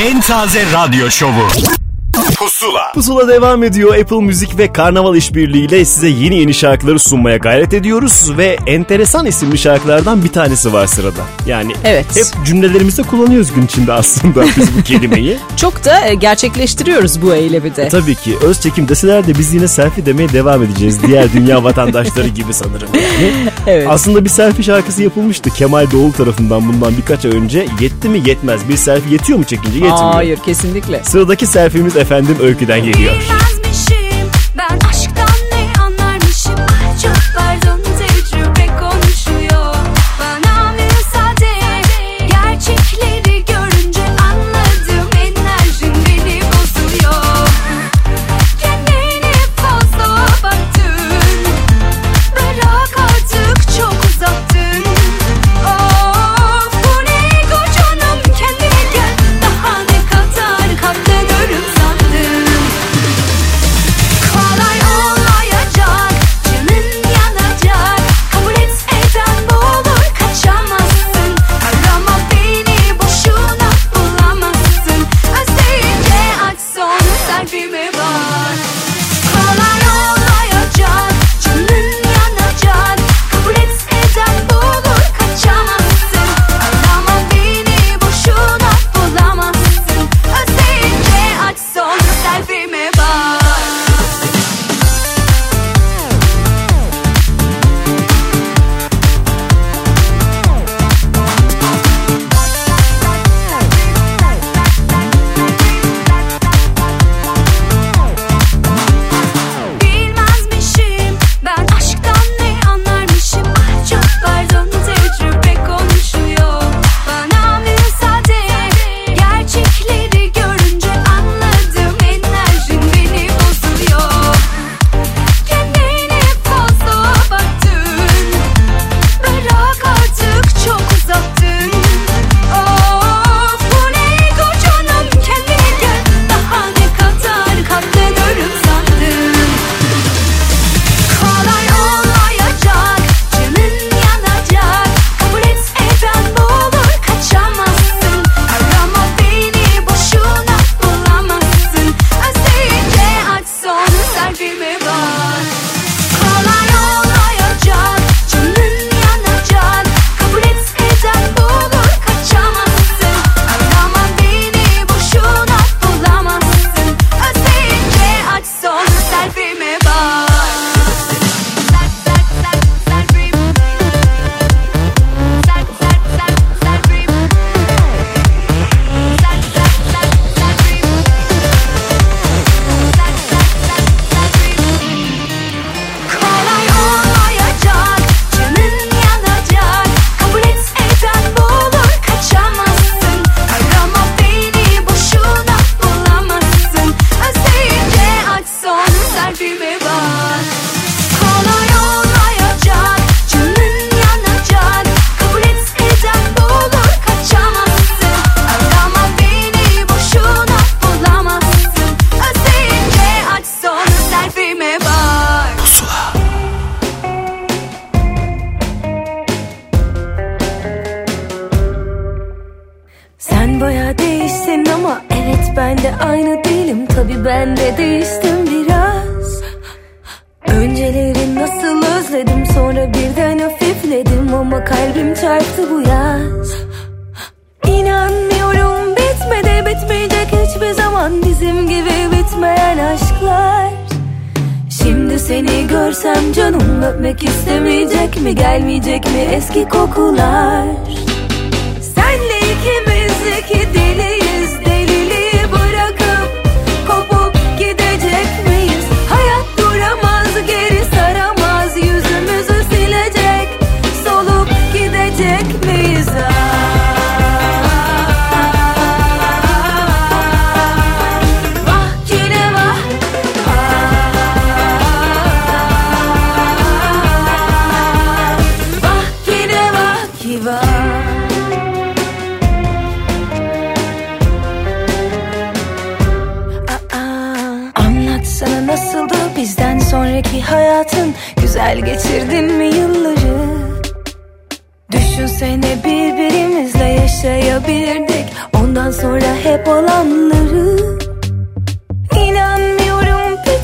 en taze radyo şovu. Pusula. Pusula devam ediyor. Apple Müzik ve Karnaval işbirliğiyle size yeni yeni şarkıları sunmaya gayret ediyoruz ve enteresan isimli şarkılardan bir tanesi var sırada. Yani Evet. hep cümlelerimizde kullanıyoruz gün içinde aslında biz bu kelimeyi. Çok da e, gerçekleştiriyoruz bu eylemi de. E, Tabii ki öz çekim deseler de biz yine selfie demeye devam edeceğiz. Diğer dünya vatandaşları gibi sanırım yani. Evet. Aslında bir selfie şarkısı yapılmıştı Kemal Doğulu tarafından bundan birkaç ay önce. Yetti mi yetmez. Bir selfie yetiyor mu çekince yetmiyor. Hayır kesinlikle. Sıradaki selfie'miz efendim Öykü'den geliyor.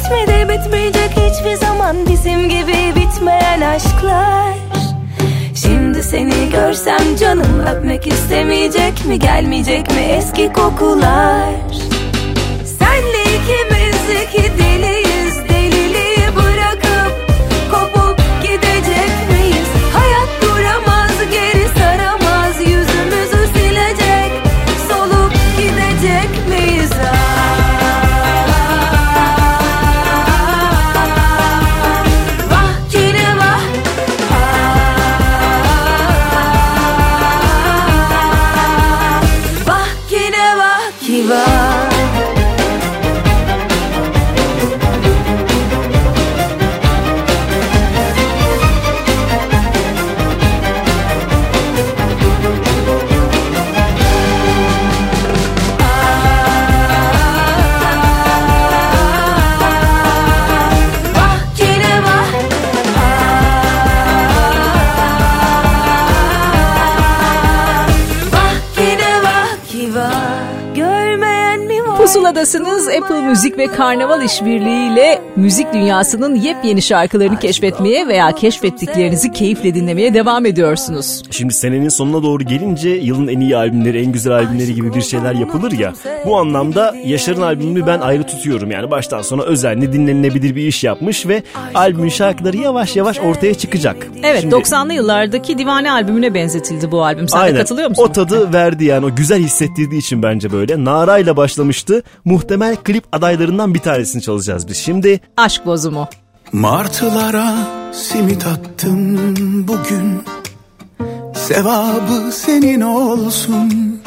Bitmedi bitmeyecek hiçbir zaman. Bizim gibi bitmeyen aşklar. Şimdi seni görsem canım öpmek istemeyecek mi Gelmeyecek mi eski kokular? Senle ikimiz iki deliyiz mi var Pusuladasınız Apple Müzik ve Karnaval işbirliğiyle müzik dünyasının yepyeni şarkılarını keşfetmeye veya keşfettiklerinizi keyifle dinlemeye devam ediyorsunuz. Şimdi senenin sonuna doğru gelince yılın en iyi albümleri, en güzel albümleri gibi bir şeyler yapılır ya. Bu anlamda Yaşar'ın albümünü ben ayrı tutuyorum. Yani baştan sona özenli dinlenilebilir bir iş yapmış ve albümün şarkıları yavaş yavaş ortaya çıkacak. Evet Şimdi- 90'lı yıllardaki Divane albümüne benzetildi bu albüm. Sen de Aynen. katılıyor musun? O tadı verdi yani o güzel hissettirdiği için bence böyle. Nara ile başlamıştı. Muhtemel klip adaylarından bir tanesini çalacağız biz. Şimdi Aşk bozumu. Martılara simit attım bugün. Sevabı senin olsun.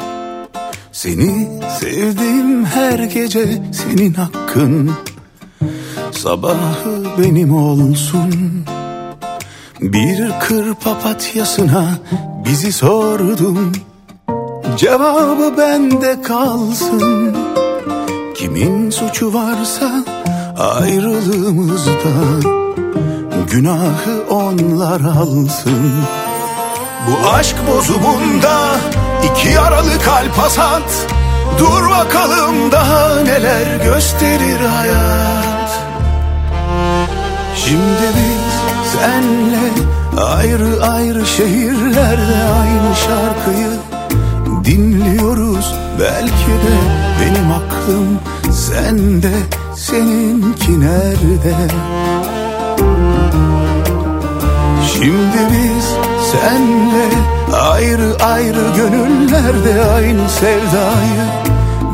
Seni sevdim her gece senin hakkın. Sabahı benim olsun. Bir kır papatyasına bizi sordum Cevabı bende kalsın Kimin suçu varsa ayrılığımızda Günahı onlar alsın. Bu aşk bozumunda iki yaralı kalp hasat. Dur bakalım daha neler gösterir hayat. Şimdi biz senle ayrı ayrı şehirlerde aynı şarkıyı dinliyoruz. Belki de benim aklım sende seninki nerede? Şimdi biz senle ayrı ayrı gönüllerde aynı sevdayı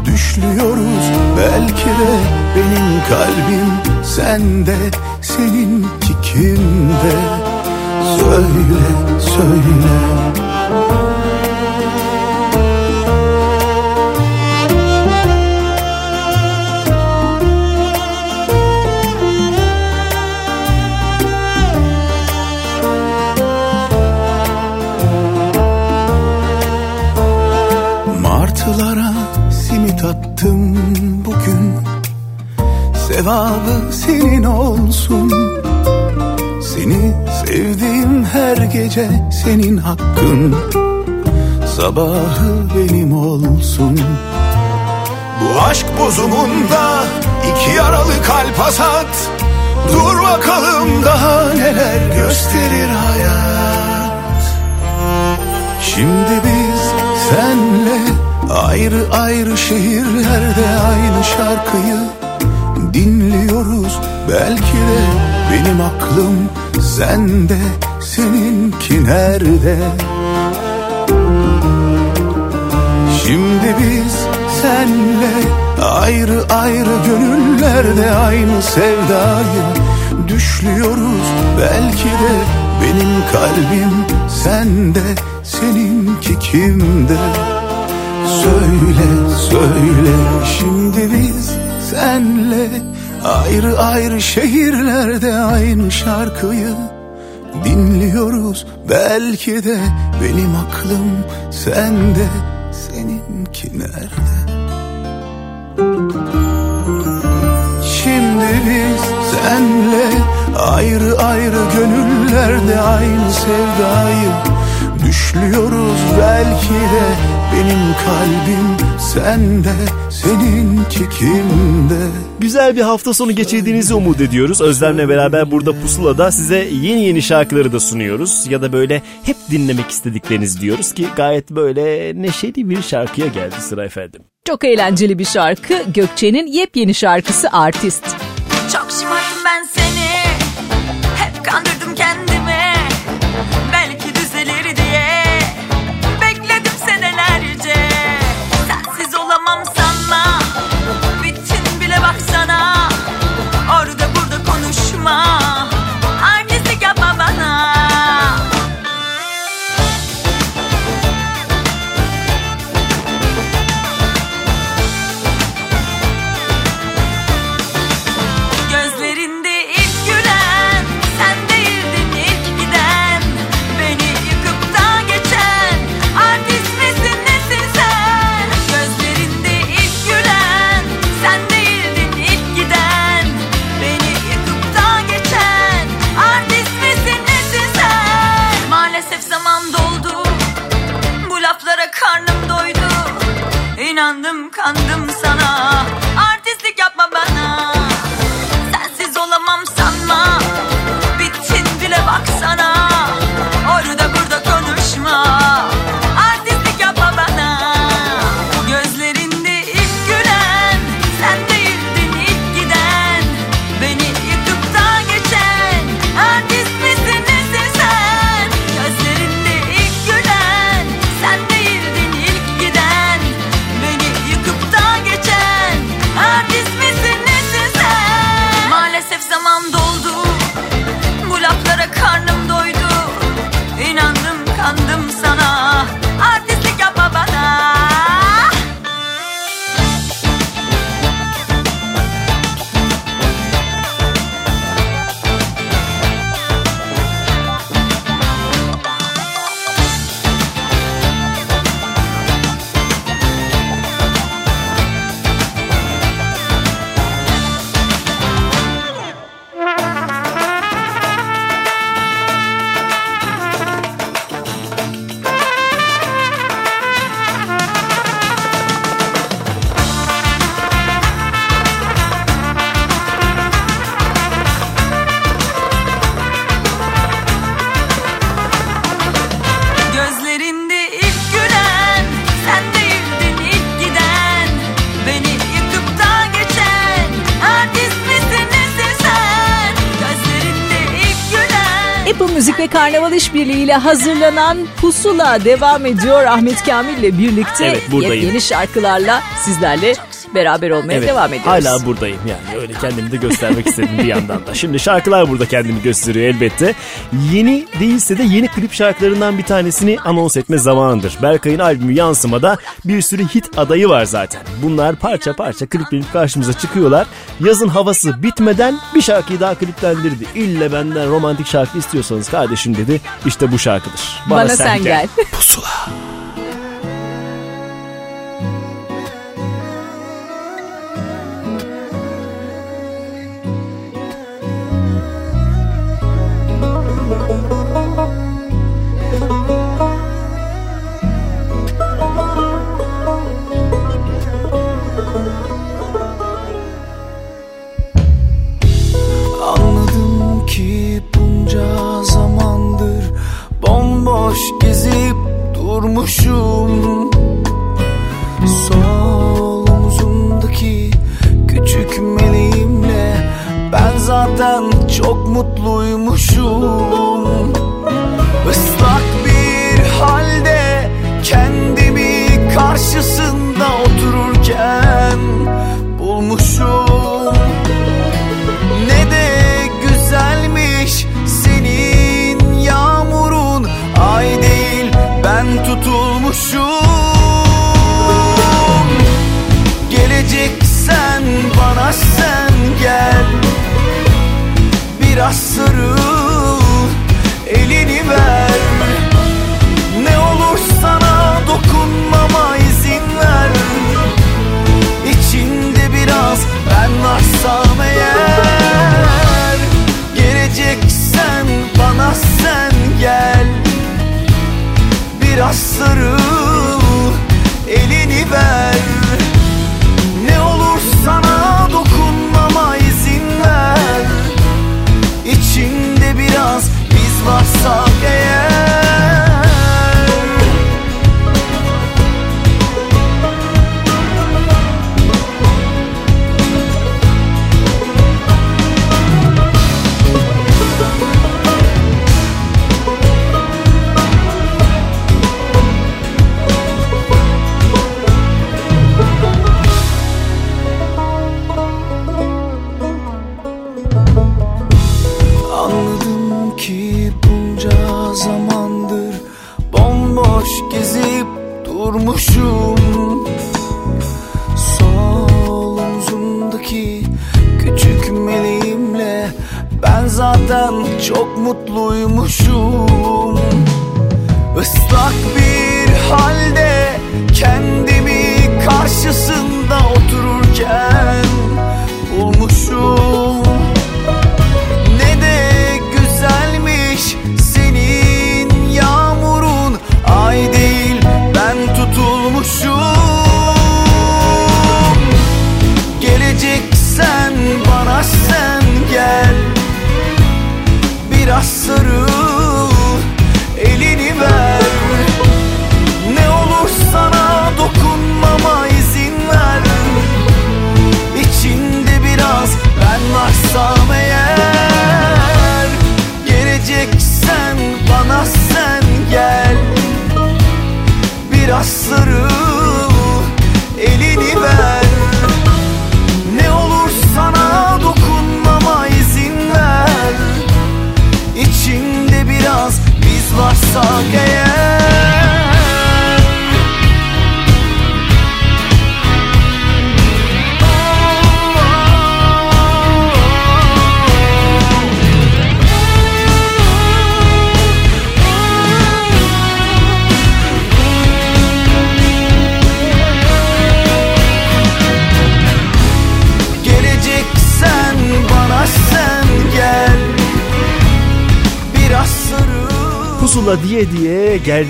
düşlüyoruz. Belki de benim kalbim sende seninki kimde? Söyle söyle Martılara simit attım bugün. Sevabı senin olsun. Seni sevdiğim her gece senin hakkın. Sabahı benim olsun. Bu aşk bozumunda iki yaralı kalp hasat. Dur bakalım daha neler gösterir hayat. Şimdi biz senle ayrı ayrı şehirlerde aynı şarkıyı dinliyoruz. Belki de benim aklım sende seninki nerede? Şimdi biz senle ayrı ayrı gönüllerde aynı sevdayı düşlüyoruz. Belki de benim kalbim sende seninki kimde Söyle söyle. Şimdi biz senle ayrı ayrı şehirlerde aynı şarkıyı dinliyoruz. Belki de benim aklım sende seninki nerede? Şimdi biz senle ayrı ayrı gönüllerde aynı sevdayı düşlüyoruz. Belki de benim kalbim sende seninki kimde Güzel bir hafta sonu geçirdiğinizi umut ediyoruz. Özlem'le beraber burada Pusula'da size yeni yeni şarkıları da sunuyoruz. Ya da böyle hep dinlemek istedikleriniz diyoruz ki gayet böyle neşeli bir şarkıya geldi sıra efendim. Çok eğlenceli bir şarkı. Gökçe'nin yepyeni şarkısı Artist. Çok şımarttım ben seni Hep kandırdım kendimi ile hazırlanan Pusula devam ediyor. Ahmet Kamil ile birlikte Evet, buradayım. yeni şarkılarla sizlerle beraber olmaya Evet, devam ediyoruz. Hala buradayım yani öyle kendimi de göstermek istedim bir yandan da. Şimdi şarkılar burada kendini gösteriyor elbette. Yeni değilse de yeni klip şarkılarından bir tanesini anons etme zamanıdır. Berkay'ın albümü Yansıma'da bir sürü hit adayı var zaten. Bunlar parça parça kliplenip karşımıza çıkıyorlar. Yazın havası bitmeden bir şarkıyı daha kliplendirdi. İlle benden romantik şarkı istiyorsanız kardeşim dedi işte bu şarkıdır. Bana, sen gel. Pusula.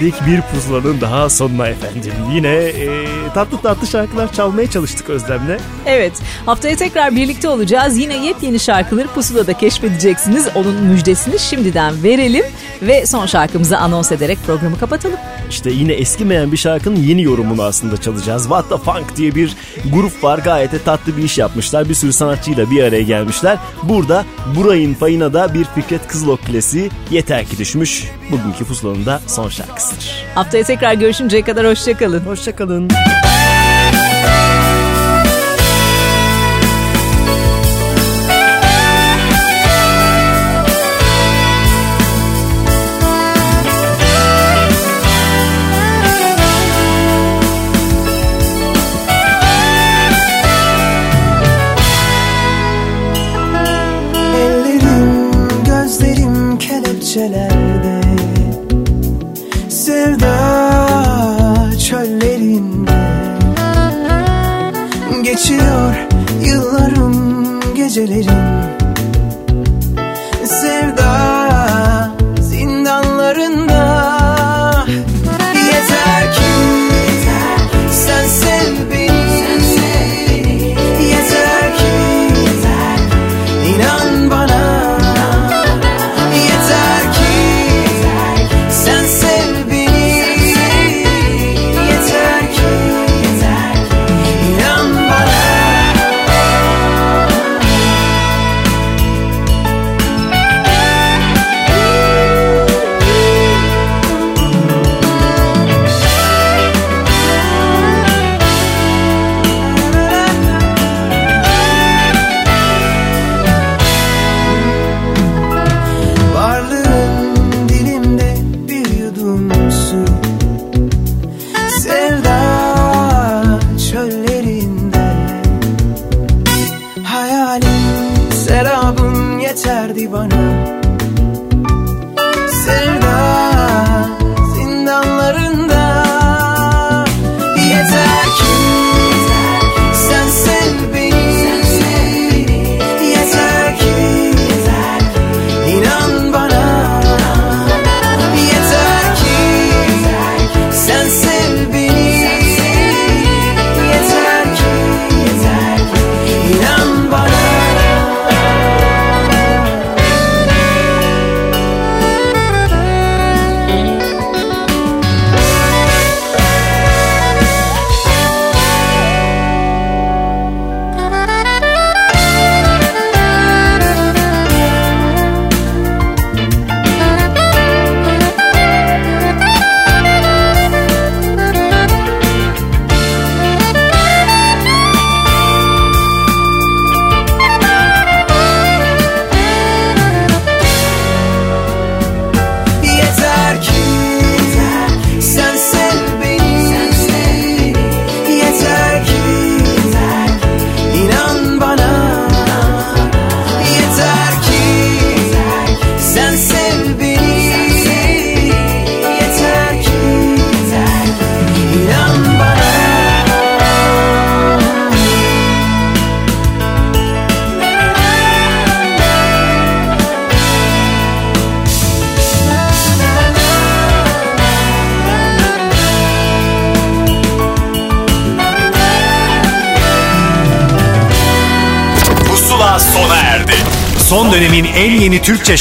Geldik bir pusulanın daha sonuna efendim. Yine e, tatlı tatlı şarkılar çalmaya çalıştık Özlem'le. Evet haftaya tekrar birlikte olacağız. Yine yepyeni şarkıları pusulada keşfedeceksiniz. Onun müjdesini şimdiden verelim. Ve son şarkımızı anons ederek programı kapatalım. İşte yine eskimeyen bir şarkının yeni yorumunu aslında çalacağız. What the Funk diye bir grup var. Gayet de tatlı bir iş yapmışlar. Bir sürü sanatçıyla bir araya gelmişler. Burada Buray'ın payına da bir Fikret Kızılok klasiği yeter ki düşmüş. Bugünkü pusulanın da son şarkısıdır. Haftaya tekrar görüşünceye kadar hoşçakalın. Hoşçakalın. Ellerim, kelepçelerde